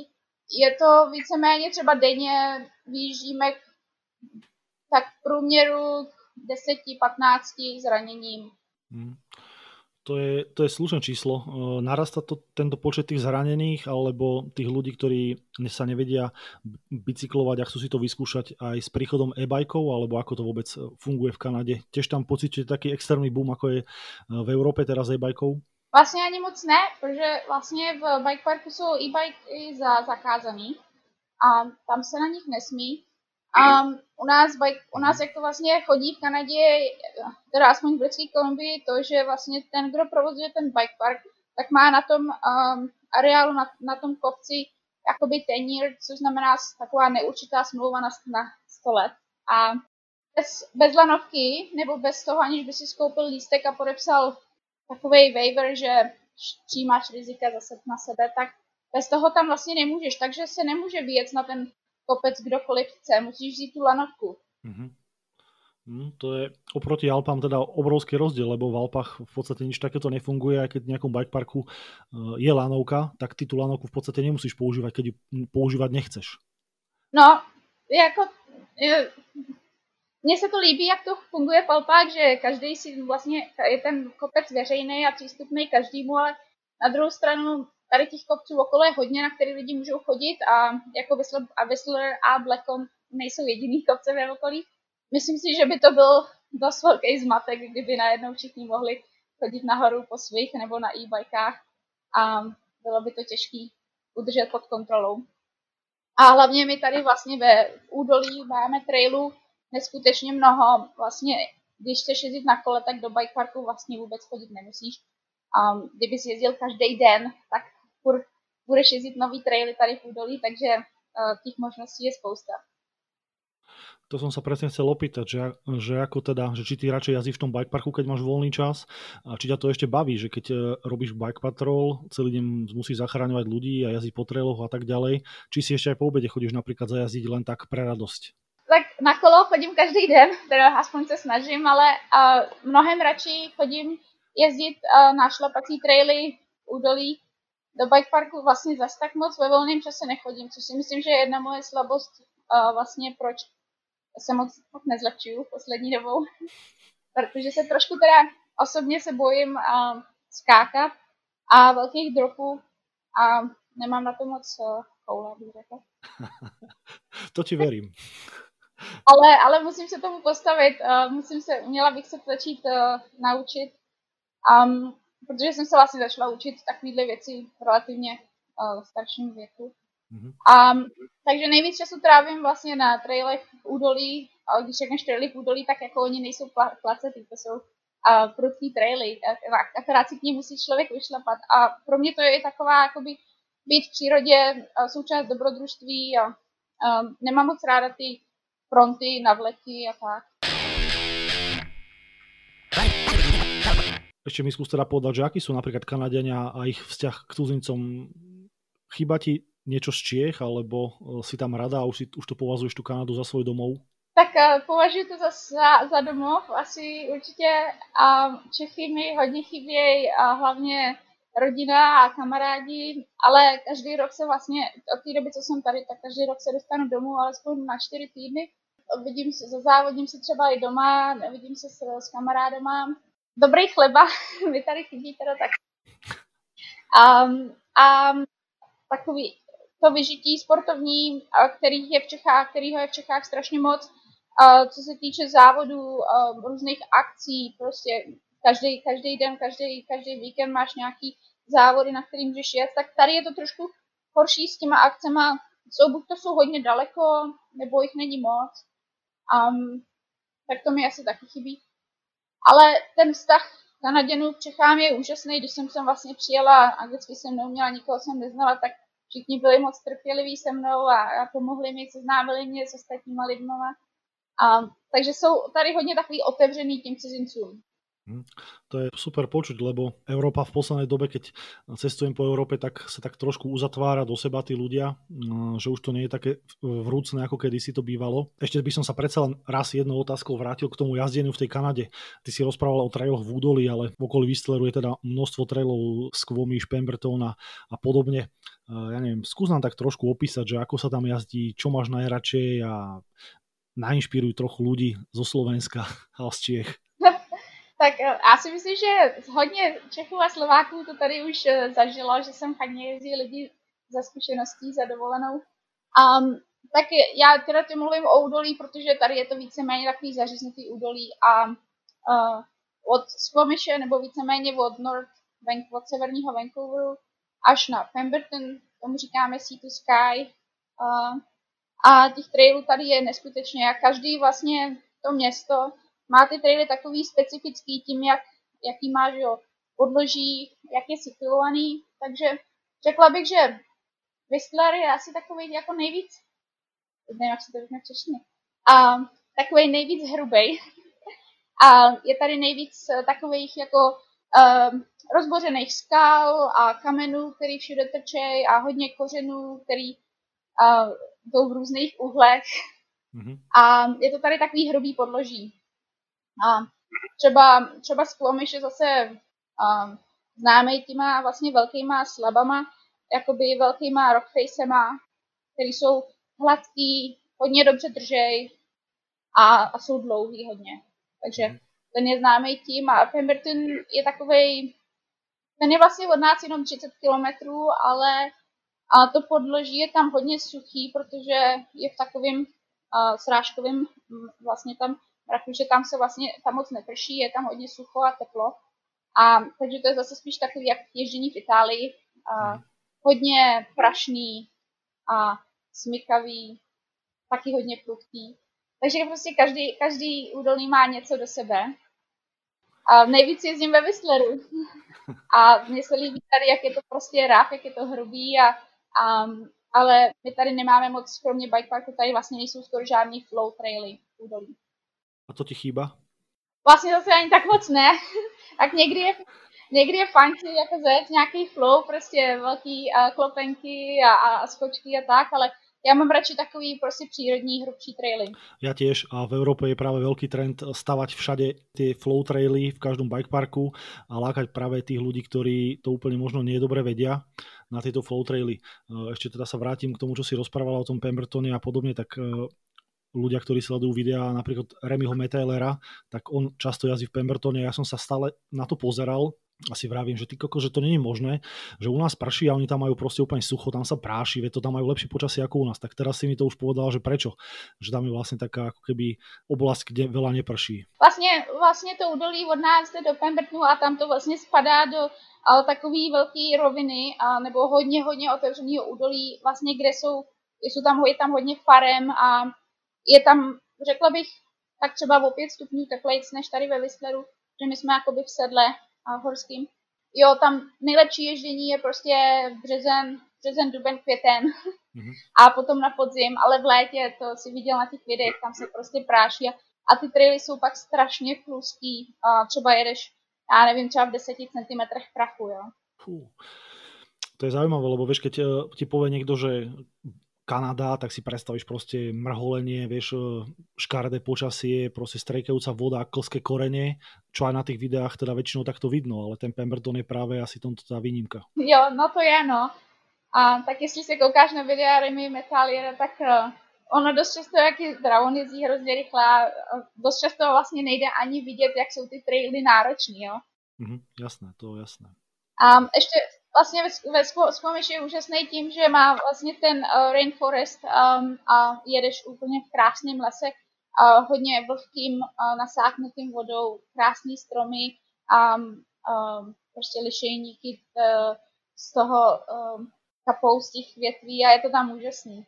Je to víceméně třeba denně vyjíždíme tak v průměru 10-15 zraněním. Hmm to je, to je slušné číslo. Narasta to, tento počet tých zranených alebo tých ľudí, ktorí sa nevedia bicyklovať a chcú si to vyskúšať aj s príchodom e-bajkov, alebo ako to vôbec funguje v Kanade? Tiež tam pocitujete taký extrémny boom, ako je v Európe teraz e-bajkov? Vlastně ani moc ne, protože vlastně v bike parku jsou e-bajky za, zakázaný a tam se na nich nesmí. A u nás, u nás, jak to vlastně chodí v Kanadě, teda aspoň v Britské Kolumbii, to, že vlastně ten, kdo provozuje ten bike park, tak má na tom um, areálu, na, na tom kopci jakoby tenure, což znamená taková neurčitá smlouva na, na 100 let. A bez, bez lanovky, nebo bez toho, aniž by si skoupil lístek a podepsal takový waiver, že přijímáš rizika zase na sebe, tak bez toho tam vlastně nemůžeš, takže se nemůže vyjet na ten kopec kdokoliv chce, musíš vzít tu lanovku. Mm-hmm. Mm, to je oproti Alpám teda obrovský rozdiel, lebo v Alpách v podstate nič takéto nefunguje, aj keď v nejakom bikeparku uh, je lanovka, tak ty tú lanovku v podstate nemusíš používať, keď ju používať nechceš. No, jako mně se to líbí, jak to funguje v Alpách, že každý si vlastně, je ten kopec veřejný a přístupný každému, ale na druhou stranu tady těch kopců okolo je hodně, na který lidi můžou chodit a jako Whistler a, Whistler a Blackcomb nejsou jediný kopce ve okolí. myslím si, že by to byl dost velký zmatek, kdyby najednou všichni mohli chodit nahoru po svých nebo na e-bikách a bylo by to těžké udržet pod kontrolou. A hlavně my tady vlastně ve údolí máme trailu neskutečně mnoho. Vlastně, když chceš jezdit na kole, tak do bike parku vlastně vůbec chodit nemusíš. A kdyby jsi jezdil každý den, tak furt budeš jezdit nový traily tady v údolí, takže uh, těch možností je spousta. To som sa presne chcel opýtať, že, že ako teda, že či ty radšej jazdíš v tom bike parku, keď máš voľný čas a či ťa to ešte baví, že keď e, robíš bike patrol, celý deň musíš zachraňovať ľudí a jazdiť po trailoch a tak ďalej, či si ešte aj po obede chodíš napríklad zajazdiť len tak pre radosť? Tak na kolo chodím každý den, teda aspoň se snažím, ale uh, mnohem radši chodím jezdit uh, na šlapací traily údolí do bike parku vlastně zase tak moc ve volném čase nechodím, což si myslím, že je jedna moje slabost uh, vlastně proč se moc, moc nezlepšuju poslední dobou, protože se trošku teda osobně se bojím uh, skákat a velkých dropů a nemám na to moc uh, koule, bych řekla. to ti verím. ale, ale musím se tomu postavit, uh, musím se, měla bych se začít uh, naučit, um, protože jsem se vlastně začala učit takovéhle věci relativně uh, v starším věku. Mm-hmm. Um, takže nejvíc času trávím vlastně na trailech v údolí, a když řekneš traily v údolí, tak jako oni nejsou placetý, to jsou uh, prudký traily, akorát si k ní musí člověk vyšlapat. A pro mě to je taková, jakoby, být v přírodě, uh, součást dobrodružství a um, nemám moc ráda ty fronty, navleky a tak. Ešte mi skús teda povedať, že akí sú napríklad Kanadiania a ich vzťah k cudzincom. Chýba ti niečo z Čiech, alebo e, si tam rada a už, si, už to považuješ tu Kanadu za svoj domov? Tak uh, považuji to za, za, za domov, asi určitě. A Čechy mi hodně chybějí, a hlavně rodina a kamarádi, ale každý rok se vlastně, od té doby, co jsem tady, tak každý rok se dostanu domů alespoň na čtyři týdny. Vidím se, zazávodím se třeba i doma, vidím se s, s kamarádama. Dobrý chleba mi tady chybí teda tak. Um, a takový to vyžití sportovní, který je v Čechách, kterýho je v Čechách strašně moc, co se týče závodů, různých akcí, prostě každý, každý den, každý, každý víkend máš nějaký závody, na kterým můžeš jet, tak tady je to trošku horší s těma akcema, jsou buď to jsou hodně daleko, nebo jich není moc. Um, tak to mi asi taky chybí. Ale ten vztah Kanaděnů v Čechám je úžasný. Když jsem sem vlastně přijela, anglicky jsem neuměla, nikoho jsem neznala, tak všichni byli moc trpěliví se mnou a, a pomohli mi, seznámili mě s ostatníma lidma. A, takže jsou tady hodně takový otevřený tím cizincům. Hm. To je super počuť, lebo Európa v poslednej dobe, keď cestujem po Európe, tak sa tak trošku uzatvára do seba tí ľudia, hm, že už to nie je také vrúcne, ako kedy si to bývalo. Ešte by som sa predsa len raz jednou otázkou vrátil k tomu jazdeniu v tej Kanade. Ty si rozprával o trailoch v údolí, ale v okolí Whistleru je teda množstvo trailov, Squamish, Pemberton a, a podobne. Ja neviem, skús nám tak trošku opísať, že ako sa tam jazdí, čo máš najradšej a nainšpiruj trochu ľudí zo Slovenska a z Čiech. Tak eh, já si myslím, že hodně Čechů a Slováků to tady už eh, zažilo, že jsem hodně jezdí lidi za zkušeností, za dovolenou. Um, tak já teda tě mluvím o údolí, protože tady je to víceméně takový zaříznutý údolí a uh, od Squamishe nebo víceméně od North Bank, od severního Vancouveru až na Pemberton, tomu říkáme Sea to Sky. Uh, a těch trailů tady je neskutečně a každý vlastně to město má ty traily takový specifický tím, jak, jaký má že jo, podloží, jak je situovaný, takže řekla bych, že Whistler je asi takový jako nejvíc, nevím, jak se to řekne v češtině, a takový nejvíc hrubej. A je tady nejvíc takových jako uh, rozbořených skal a kamenů, který všude trčej a hodně kořenů, který uh, jdou v různých úhlech. Mm-hmm. A je to tady takový hrubý podloží. A třeba, třeba Squamish je zase um, známý těma vlastně velkýma slabama, jakoby velkýma rockfacema, který jsou hladký, hodně dobře držej a, a jsou dlouhý hodně. Takže ten je známý tím a Pemberton je takový, ten je vlastně od nás jenom 30 kilometrů, ale a to podloží je tam hodně suchý, protože je v takovém uh, srážkovým vlastně tam protože tam se vlastně, tam moc neprší, je tam hodně sucho a teplo. A takže to je zase spíš takový jak ježdění v Itálii. A hodně prašný a smykavý, taky hodně prudký. Takže prostě každý, každý údolí má něco do sebe. A nejvíc jezdím ve Whistleru. A mně se líbí tady, jak je to prostě raf, jak je to hrubý a, a ale my tady nemáme moc, kromě bikeparku, tady vlastně nejsou skoro žádný flow traily údolí. A to ti chýba? Vlastně zase ani tak moc ne. tak někdy je, někdy je funky jako zet, nějaký flow, prostě velký uh, klopenky a, a, a skočky a tak, ale já mám radši takový prostě přírodní, hrubší traily. Ja tiež a v Európe je práve veľký trend stavať všade tie flow traily v každom bikeparku a lákať práve tých ľudí, ktorí to úplne možno nie dobre vedia na tieto flow traily. Ešte teda sa vrátim k tomu, čo si rozprávala o tom Pembertone a podobne, tak ľudia, ktorí sledujú videá napríklad Remyho Metailera, tak on často jazdí v Pembertone. Ja som sa stále na to pozeral a si vravím, že ty koko, že to není možné, že u nás prší a oni tam majú proste úplne sucho, tam sa práši, veď to tam majú lepšie počasie ako u nás. Tak teraz si mi to už povedal, že prečo? Že tam je vlastne taká ako keby oblasť, kde veľa neprší. Vlastně, vlastně to údolí od nás jde do Pembertonu a tam to vlastně spadá do ale takový velký roviny a, nebo hodně, hodně otevřeného údolí, vlastně kde jsou, jsou tam, je tam hodně farem a je tam, řekla bych, tak třeba o 5 stupňů teplejc než tady ve Whistleru, že my jsme jakoby v sedle a horským. Jo, tam nejlepší ježdění je prostě březen, březen, duben, květen mm-hmm. a potom na podzim, ale v létě, to si viděl na těch videích, tam se prostě práší a, a ty traily jsou pak strašně kluský a třeba jedeš, já nevím, třeba v 10 cm prachu, jo. Fú. To je zaujímavé, lebo vieš, keď eh, ti povie niekto, že Kanada, tak si predstavíš proste mrholenie, vieš, e, škaredé počasie, proste strejkajúca voda, klské korene, čo aj na tých videách teda väčšinou takto vidno, ale ten Pemberton je práve asi tomto tá výnimka. Jo, no to je, no. A tak jestli se koukáš na videa Remy Metaliera, tak uh, ono dost často, jak je, teda on jezdí hrozně rychle a dost často vlastně nejde ani vidět, jak jsou ty traily náročný, jo. Mhm, jasné, to jasné. A ještě vlastně Squamish je úžasný tím, že má vlastně ten uh, rainforest um, a jedeš úplně v krásném lese, uh, hodně vlhkým, uh, nasáknutým vodou, krásný stromy a um, um, prostě lišejníky uh, z toho um, kapou větví a je to tam úžasný.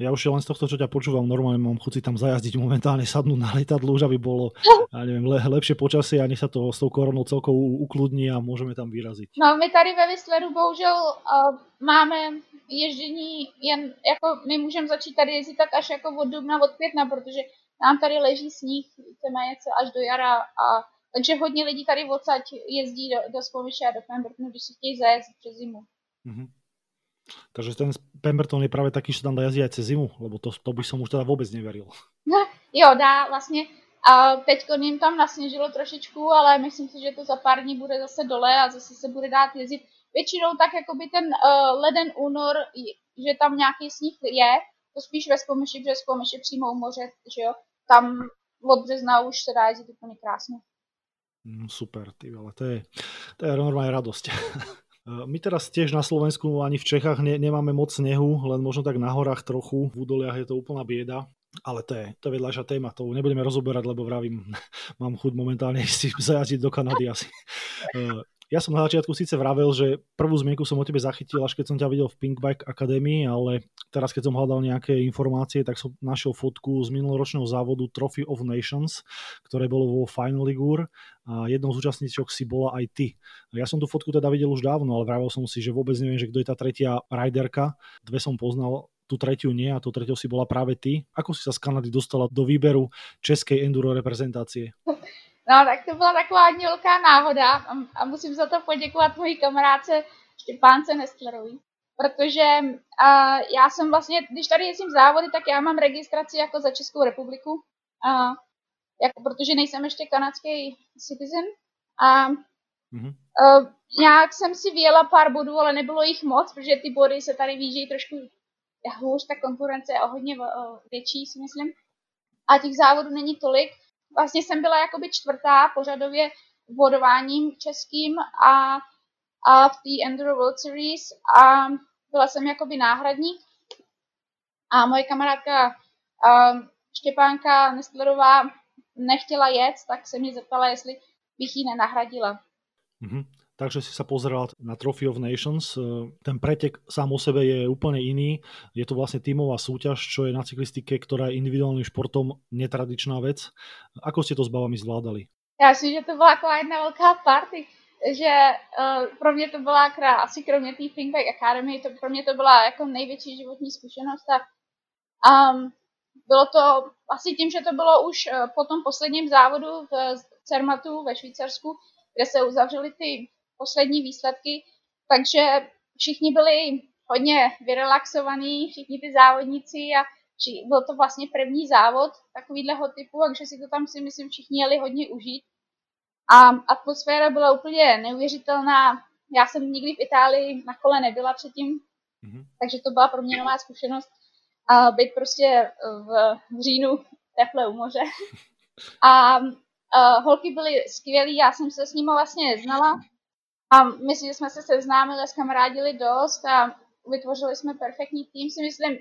Ja už len z tohto, čo ťa počúvam, normálne mám chuť tam zajazdiť momentálne, sadnúť na lietadlo, už aby bolo ja neviem, le, lepšie počasie a nech sa to s tou koronou celkou ukludní a môžeme tam vyraziť. No my tady ve Whistleru bohužel uh, máme ježdění jen, jako my můžeme začít tady jezdit tak až jako od dubna, od května, protože nám tady leží sníh víceméně až do jara a takže hodně lidí tady odsaď jezdí do, do Spomiše a do Pembertonu, když si chtějí zajezdit přes zimu. Mm-hmm. Takže ten Pemberton je práve taký, že tam dá jazdiť aj cez zimu, lebo to, to by som už teda vôbec neveril. No, jo, dá vlastně. A teď jim tam nasněžilo trošičku, ale myslím si, že to za pár dní bude zase dole a zase se bude dát jezdit. Většinou tak by ten uh, leden, únor, že tam nějaký sníh je, to spíš ve Spomeši, protože Spomeši přímo u moře, že jo, tam od března už se dá jezdit úplně krásně. Mm, super, ty ale to je, to je normálně radost. Eh, my teraz tiež na Slovensku ani v Čechách ne, nemáme moc snehu, len možno tak na horách trochu, v údoliach je to úplná bieda. Ale to je, to je vedľajšia téma, to nebudeme rozoberať, lebo vravím, mám chuť momentálne si zajazdiť do Kanady asi. Ja som na začiatku síce vravel, že prvú zmienku som o tebe zachytil, až keď som ťa videl v Pinkbike Academy, ale teraz keď som hľadal nejaké informácie, tak som našiel fotku z minuloročného závodu Trophy of Nations, ktoré bolo vo Final Ligur a jednou z účastníčok si bola aj ty. Ja som tú fotku teda videl už dávno, ale vravel som si, že vôbec neviem, že kto je tá tretia riderka. Dve som poznal, tú tretiu nie a tú tretiu si bola práve ty. Ako si sa z Kanady dostala do výberu českej enduro reprezentácie? No, tak to byla taková hodně velká náhoda a, a musím za to poděkovat mojí kamarádce Štěpánce Nestlerovi. Protože uh, já jsem vlastně, když tady jezdím závody, tak já mám registraci jako za Českou republiku, uh, jako, protože nejsem ještě kanadský citizen. A mm-hmm. uh, nějak jsem si vyjela pár bodů, ale nebylo jich moc, protože ty body se tady výjíždějí trošku hůř, ta konkurence je o hodně uh, větší, si myslím. A těch závodů není tolik, vlastně jsem byla jakoby čtvrtá pořadově vodováním českým a, a v té Enduro World Series a byla jsem jakoby náhradník a moje kamarádka um, Štěpánka Nestlerová nechtěla jet, tak se mě zeptala, jestli bych ji nenahradila. Mm-hmm. Takže si sa pozrela na Trophy of Nations. Ten pretek sám o sebe je úplne iný. Je to vlastne tímová súťaž, čo je na cyklistike, ktorá je individuálnym športom netradičná vec. Ako ste to s babami zvládali? Já myslím, že to byla taková jedna velká party že uh, pro mě to byla krá, asi kromě té Thinkback Academy, to pro mě to byla jako největší životní zkušenost a um, bylo to asi tím, že to bylo už uh, po tom posledním závodu v Cermatu ve Švýcarsku, kde se uzavřely ty poslední výsledky, takže všichni byli hodně vyrelaxovaní, všichni ty závodníci a či, byl to vlastně první závod takovýhleho typu, takže si to tam si myslím všichni jeli hodně užít. A atmosféra byla úplně neuvěřitelná. Já jsem nikdy v Itálii na kole nebyla předtím, mm-hmm. takže to byla pro mě nová zkušenost. A být prostě v, v říjnu teple u moře. A uh, holky byly skvělé, já jsem se s nimi vlastně znala. A myslím, že jsme se seznámili a skamarádili dost a vytvořili jsme perfektní tým. Si myslím,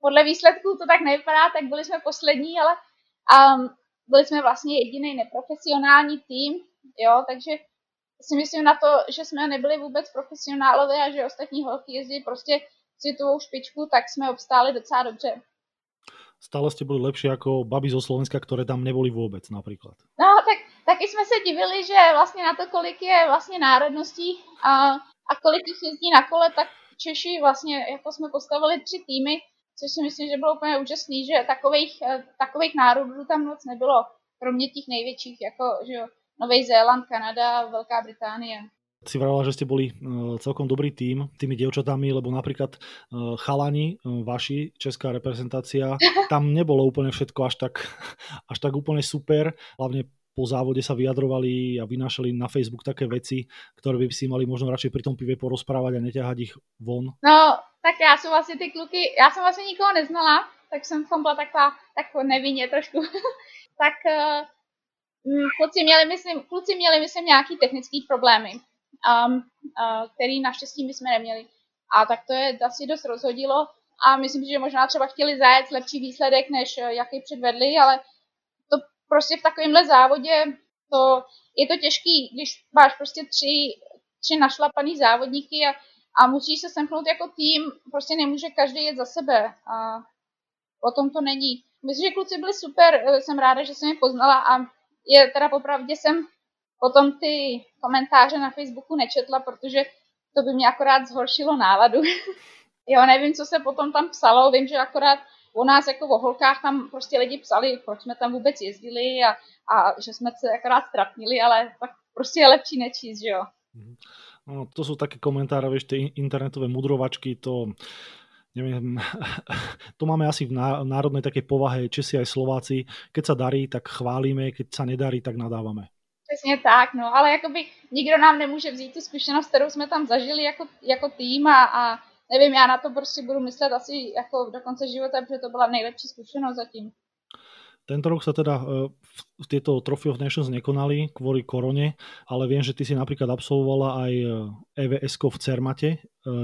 podle výsledků to tak nevypadá, tak byli jsme poslední, ale um, byli jsme vlastně jediný neprofesionální tým, jo, takže si myslím na to, že jsme nebyli vůbec profesionálové a že ostatní holky jezdí prostě světovou špičku, tak jsme obstáli docela dobře. Stále jste byli lepší jako babi zo Slovenska, které tam neboli vůbec například. No, tak taky jsme se divili, že vlastně na to, kolik je vlastně národností a, a kolik jich jezdí na kole, tak Češi vlastně, jako jsme postavili tři týmy, což si myslím, že bylo úplně úžasný, že takových, eh, takových národů tam moc nebylo, kromě těch největších, jako že Nový Zéland, Kanada, Velká Británie. Si vrala, že ste boli uh, celkom dobrý tým tými dievčatami, lebo napríklad uh, chalani, vaši, česká reprezentácia, tam nebolo úplne všetko až tak, až tak úplne super, hlavne po závode sa vyjadrovali a vynášali na Facebook také veci, ktoré by si mali možno radšej pri tom pive porozprávať a neťahať ich von. No, tak já jsem vlastně ty kluky, já jsem vlastně nikoho neznala, tak jsem v tom byla taková, tak nevinně trošku. tak kluci měli, myslím, kluci měli, myslím, nějaký technický problémy, um, uh, který naštěstí my jsme neměli. A tak to je asi dost rozhodilo a myslím, že možná třeba chtěli zajet lepší výsledek, než uh, jaký předvedli, ale prostě v takovémhle závodě to, je to těžký, když máš prostě tři, tři našlapaný závodníky a a musí se semknout jako tým, prostě nemůže každý jet za sebe a o tom to není. Myslím, že kluci byli super, eh, jsem ráda, že jsem je poznala a je teda popravdě jsem potom ty komentáře na Facebooku nečetla, protože to by mě akorát zhoršilo náladu. jo, nevím, co se potom tam psalo, vím, že akorát o nás jako o holkách tam prostě lidi psali, proč jsme tam vůbec jezdili a, a že jsme se akorát strapnili, ale tak prostě je lepší nečíst, že jo. Mm-hmm. No, to sú také komentáre, vieš, tie internetové mudrovačky, to neviem, to máme asi v národnej takej povahe Česi aj Slováci. Keď sa darí, tak chválíme, keď sa nedarí, tak nadávame. Přesně tak, no, ale jakoby nikdo nám nemůže vzít tu zkušenost, kterou jsme tam zažili jako, jako tým a, a nevím, já na to prostě budu myslet asi jako do konce života, protože to byla nejlepší zkušenost zatím. Tento rok sa teda e, tieto Trophy of Nations nekonali kvôli korone, ale viem, že ty si napríklad absolvovala aj EVS v Cermate. E,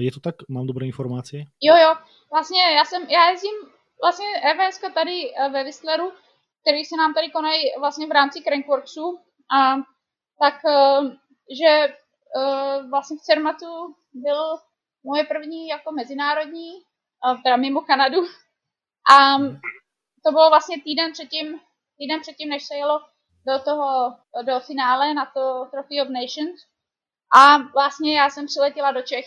je to tak? Mám dobré informácie? Jo, jo. Vlastně já, jsem, já jezdím vlastně EVS tady e, ve Whistleru, který se nám tady konají vlastně v rámci Crankworksu. A tak, že vlastně v Cermatu byl moje první jako mezinárodní, teda mimo Kanadu. A to bylo vlastně týden předtím, týden předtím, než se jelo do toho, do finále na to Trophy of Nations. A vlastně já jsem přiletěla do Čech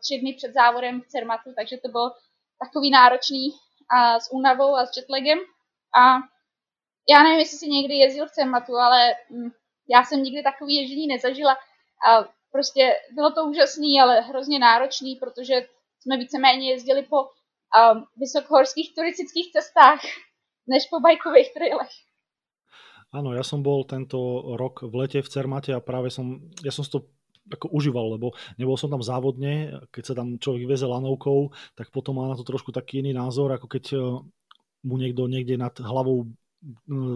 tři dny před závodem v Cermatu, takže to bylo takový náročný a s únavou a s jetlagem. A já nevím, jestli si někdy jezdil v Cermatu, ale hm, já jsem nikdy takový ježdění nezažila. A prostě bylo to úžasný, ale hrozně náročný, protože jsme víceméně jezdili po um, vysokohorských turistických cestách, než po bajkových trailech. Áno, ja som bol tento rok v lete v Cermate a práve som, ja som to ako užíval, lebo nebol som tam závodne, keď sa tam človek vyveze lanovkou, tak potom má na to trošku taký iný názor, ako keď eh, mu niekto niekde nad hlavou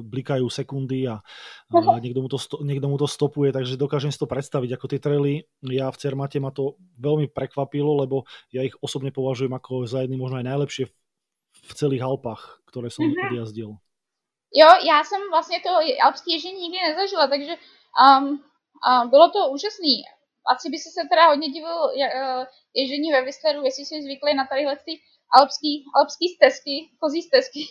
blikajú sekundy a, a niekto, mu to, niekto mu to stopuje, takže dokážem si to predstaviť, ako tie traily, ja v Cermate ma to veľmi prekvapilo, lebo ja ich osobne považujem ako za jedny možno aj najlepšie v celých Alpách, které jsem mm-hmm. odjazdil. Jo, já jsem vlastně to alpské ježdění nikdy nezažila, takže um, um, bylo to úžasný. Asi by si se teda hodně divil uh, ježdění ve Whistleru, jestli jsi zvyklý na tadyhle ty alpský, alpský stezky, kozí stezky.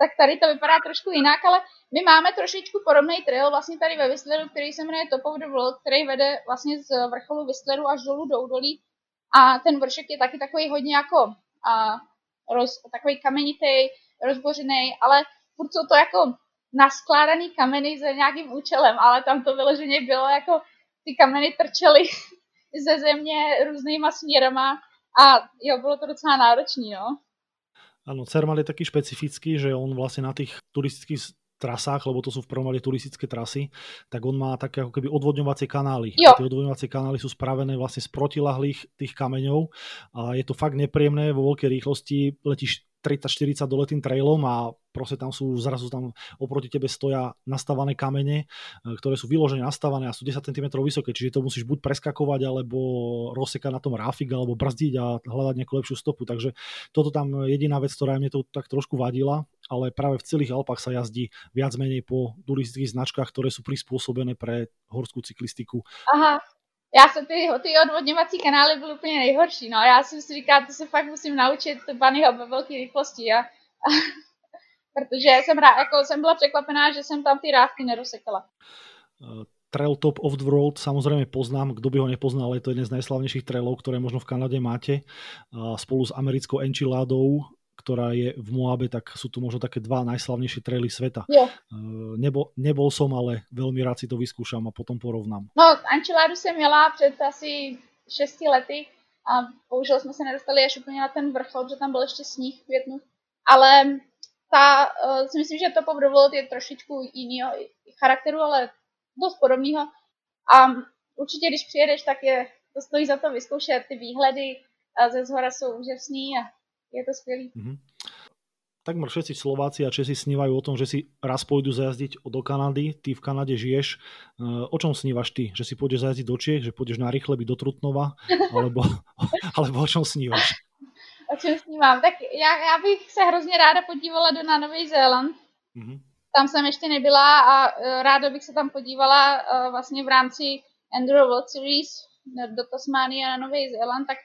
Tak tady to vypadá trošku jinak, ale my máme trošičku podobný trail vlastně tady ve Whistleru, který se jmenuje Top of the World, který vede vlastně z vrcholu Whistleru až dolů do údolí. A ten vršek je taky takový hodně jako a, roz, takový kamenitý, rozbořený, ale furt jsou to jako naskládaný kameny za nějakým účelem, ale tam to vyloženě bylo jako ty kameny trčely ze země různýma směrama a jo, bylo to docela náročný, no. Áno, Cermal je taký špecifický, že on vlastne na tých turistických trasách, lebo to sú v prvom rade turistické trasy, tak on má také ako keby odvodňovacie kanály. Jo. A tie odvodňovacie kanály sú spravené vlastne z protilahlých tých kameňov a je to fakt nepríjemné, vo veľkej rýchlosti letíš 30-40 dole tým trailom a proste tam sú, zrazu tam oproti tebe stoja nastavené kamene, e, ktoré sú vyložené nastavené a sú 10 cm vysoké, čiže to musíš buď preskakovať, alebo rozsekať na tom ráfik, alebo brzdiť a hľadať nejakú lepšiu stopu. Takže toto tam jediná vec, ktorá mne to tak trošku vadila, ale práve v celých Alpách sa jazdí viac menej po turistických značkách, ktoré sú prispôsobené pre horskú cyklistiku. Aha, já jsem ty, ty odvodňovací kanály byly úplně nejhorší, no. Já jsem si říkala, to se fakt musím naučit bunnyho ve velké rychlosti, a, a, protože jsem, rá, jako, jsem byla překvapená, že jsem tam ty rávky nedosekala. Uh, trail Top of the World samozřejmě poznám, kdo by ho nepoznal, je to jeden z najslavnějších trailov, které možno v Kanade máte. Uh, spolu s americkou Enchiladou ktorá je v Moabe, tak sú tu možno také dva najslavnejšie traily sveta. Jo. Nebol, nebol som, ale veľmi rád si to vyskúšam a potom porovnám. No, Ančeládu jsem jela před asi 6 lety a bohužel jsme se nedostali až úplně na ten vrchol, že tam byl ještě sníh v květnu. Ale ta, uh, si myslím, že to World je trošičku jiného charakteru, ale dost podobného. A určitě, když přijedeš, tak je, to stojí za to vyzkoušet. Ty výhledy ze zhora jsou úžasný a je to skvělý. Mm-hmm. Takmer všetci Slováci a Česi snívajú o tom, že si raz pôjdu zajazdiť do Kanady, ty v Kanade žiješ. Eh, o čom snívaš ty? Že si pôjdeš zajazdiť do Čiech, že pôjdeš na rychle byť do Trutnova? Alebo, alebo o čom snívaš? O čem snívám? Tak já, já bych se hrozně ráda podívala do na Nový Zéland. Mm-hmm. Tam jsem ještě nebyla a uh, ráda bych se tam podívala uh, vlastně v rámci Enduro World Series do Tasmánie a na Nový Zéland, tak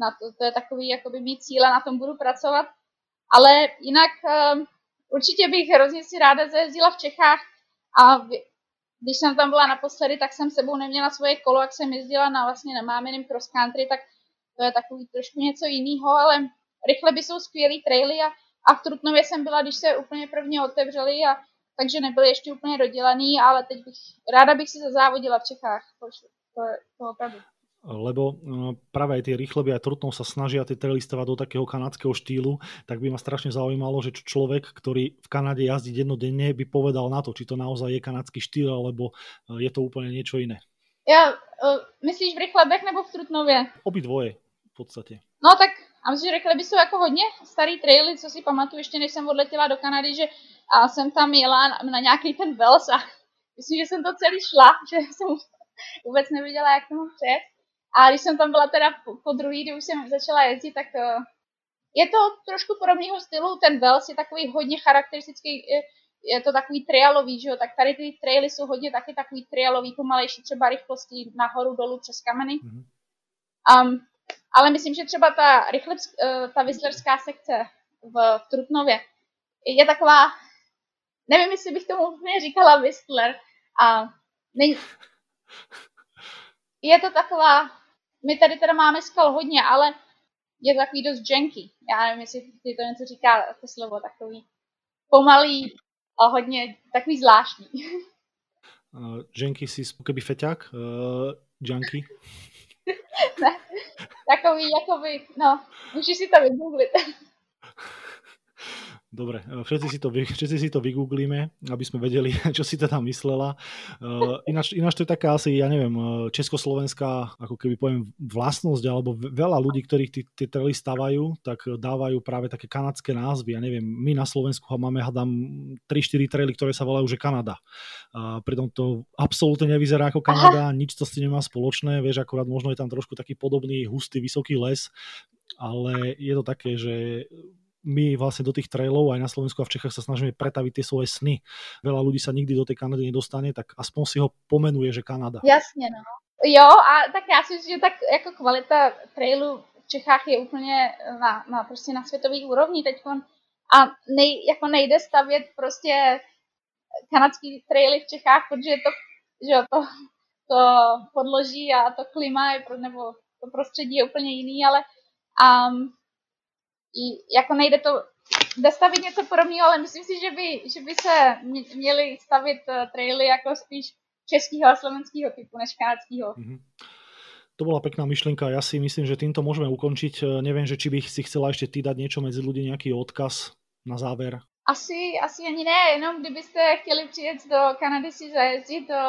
na to, to je takový jakoby mít cíle, na tom budu pracovat. Ale jinak um, určitě bych hrozně si ráda zajezdila v Čechách a když jsem tam byla naposledy, tak jsem sebou neměla svoje kolo, jak jsem jezdila na vlastně na máminým cross country, tak to je takový trošku něco jiného, ale rychle by jsou skvělý traily a, a v Trutnově jsem byla, když se úplně prvně otevřeli a takže nebyly ještě úplně dodělaný, ale teď bych, ráda bych si zazávodila v Čechách, to, to, to opravdu lebo no, práve aj tie rýchleby aj Trutnov sa snažia tie traily stavať do takého kanadského štýlu, tak by ma strašne zaujímalo, že čo človek, ktorý v Kanade jazdí dennodenne, by povedal na to, či to naozaj je kanadský štýl, alebo e, je to úplne niečo iné. Ja, uh, myslíš v rychlebech nebo v Trutnově? Obidvoje v podstatě. No tak a myslím, že rychleby jsou jako hodně starý traily, co si pamatuju ještě, než jsem odletěla do Kanady, že a jsem tam jela na, na nějaký ten Vels a myslím, že jsem to celý šla, že jsem vůbec nevěděla, jak to mám přejet. A když jsem tam byla teda po, po druhý, kdy už jsem začala jezdit, tak uh, je to trošku podobného stylu. Ten Vels je takový hodně charakteristický, je, to takový trialový, že jo, tak tady ty traily jsou hodně taky takový trialový, pomalejší třeba rychlosti nahoru, dolů přes kameny. Mm-hmm. Um, ale myslím, že třeba ta, rychle, uh, ta vyslerská sekce v, v Trutnově je taková, nevím, jestli bych tomu úplně říkala Whistler, a ne, je to taková my tady teda máme skal hodně, ale je takový dost janky. Já nevím, jestli ti to něco říká, to slovo, takový pomalý a hodně takový zvláštní. Uh, janky si keby feťák? Uh, junky? ne, takový, jakoby, no, můžeš si to vygooglit. Dobre, e, všetci si, to, všetci si to vygooglíme, aby sme vedeli, čo si teda myslela. Uh, ináč, ináč to je taká asi, ja neviem, e, československá, ako keby poviem, vlastnosť, alebo veľa ľudí, ktorých tie trely stavajú, tak dávajú práve také kanadské názvy. Ja neviem, my na Slovensku máme, hádam, 3-4 trely, ktoré sa volajú, že Kanada. Uh, pritom to absolútne nevyzerá ako Kanada, Aha. nič to s tým nemá spoločné, vieš, akurát možno je tam trošku taký podobný hustý, vysoký les, ale je to také, že my vlastne do tých trailov aj na Slovensku a v Čechách sa snažíme pretaviť tie svoje sny. Veľa ľudí sa nikdy do tej Kanady nedostane, tak aspoň si ho pomenuje, že Kanada. Jasně, no. Jo, a tak já si myslím, že tak jako kvalita trailu v Čechách je úplně na, na, prostě na světový úrovni teď. A nej, jako nejde stavět prostě kanadský traily v Čechách, protože to, že to, to podloží a to klima je, nebo to prostředí je úplně jiný, ale um, jako nejde to, jde stavit něco podobného, ale myslím si, že by, že by se měli stavit eh, traily jako spíš českého a slovenského typu než kanadského. Mm-hmm. To bola pekná myšlienka. Ja si myslím, že týmto môžeme ukončiť. Eh, neviem, že či by si chcela ešte ty dať niečo medzi ľudí, nejaký odkaz na záver. Asi, asi ani ne, jenom kdybyste chtěli přijet do Kanady si zajezdit do,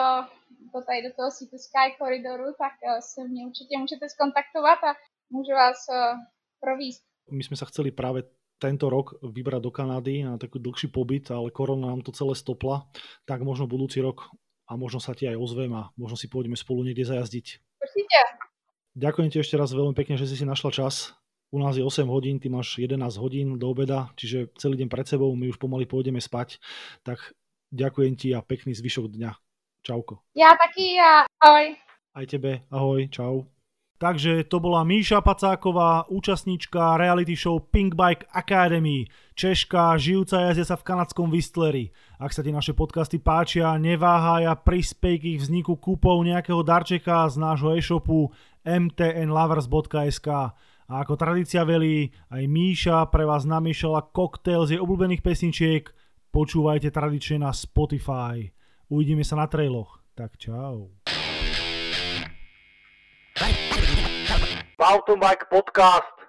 do, tady do toho to Sky koridoru, tak eh, se mě určitě můžete skontaktovat a můžu vás províst. My sme sa chceli práve tento rok vybrať do Kanady na taký dlhší pobyt, ale korona nám to celé stopla, tak možno budúci rok a možno sa ti aj ozvem a možno si pôjdeme spolu niekde zajazdiť. Určite. Ďakujem ti ešte raz veľmi pekne, že si si našla čas. U nás je 8 hodín, ty máš 11 hodín do obeda, čiže celý deň pred sebou, my už pomaly pôjdeme spať. Tak ďakujem ti a pekný zvyšok dňa. Čauko. Ja taky a ahoj. Aj tebe, ahoj, čau. Takže to bola Míša Pacáková, účastníčka reality show Pink Bike Academy, Češka, žijúca jazdeca v kanadskom Whistleri. Ak sa ti naše podcasty páčia, neváhaj a prispej k ich vzniku kúpou nejakého darčeka z nášho e-shopu mtnlovers.sk. A ako tradícia velí, aj Míša pre vás namiešala koktail z jej obľúbených pesničiek. Počúvajte tradične na Spotify. Uvidíme sa na trailoch. Tak čau. Mountain Bike Podcast.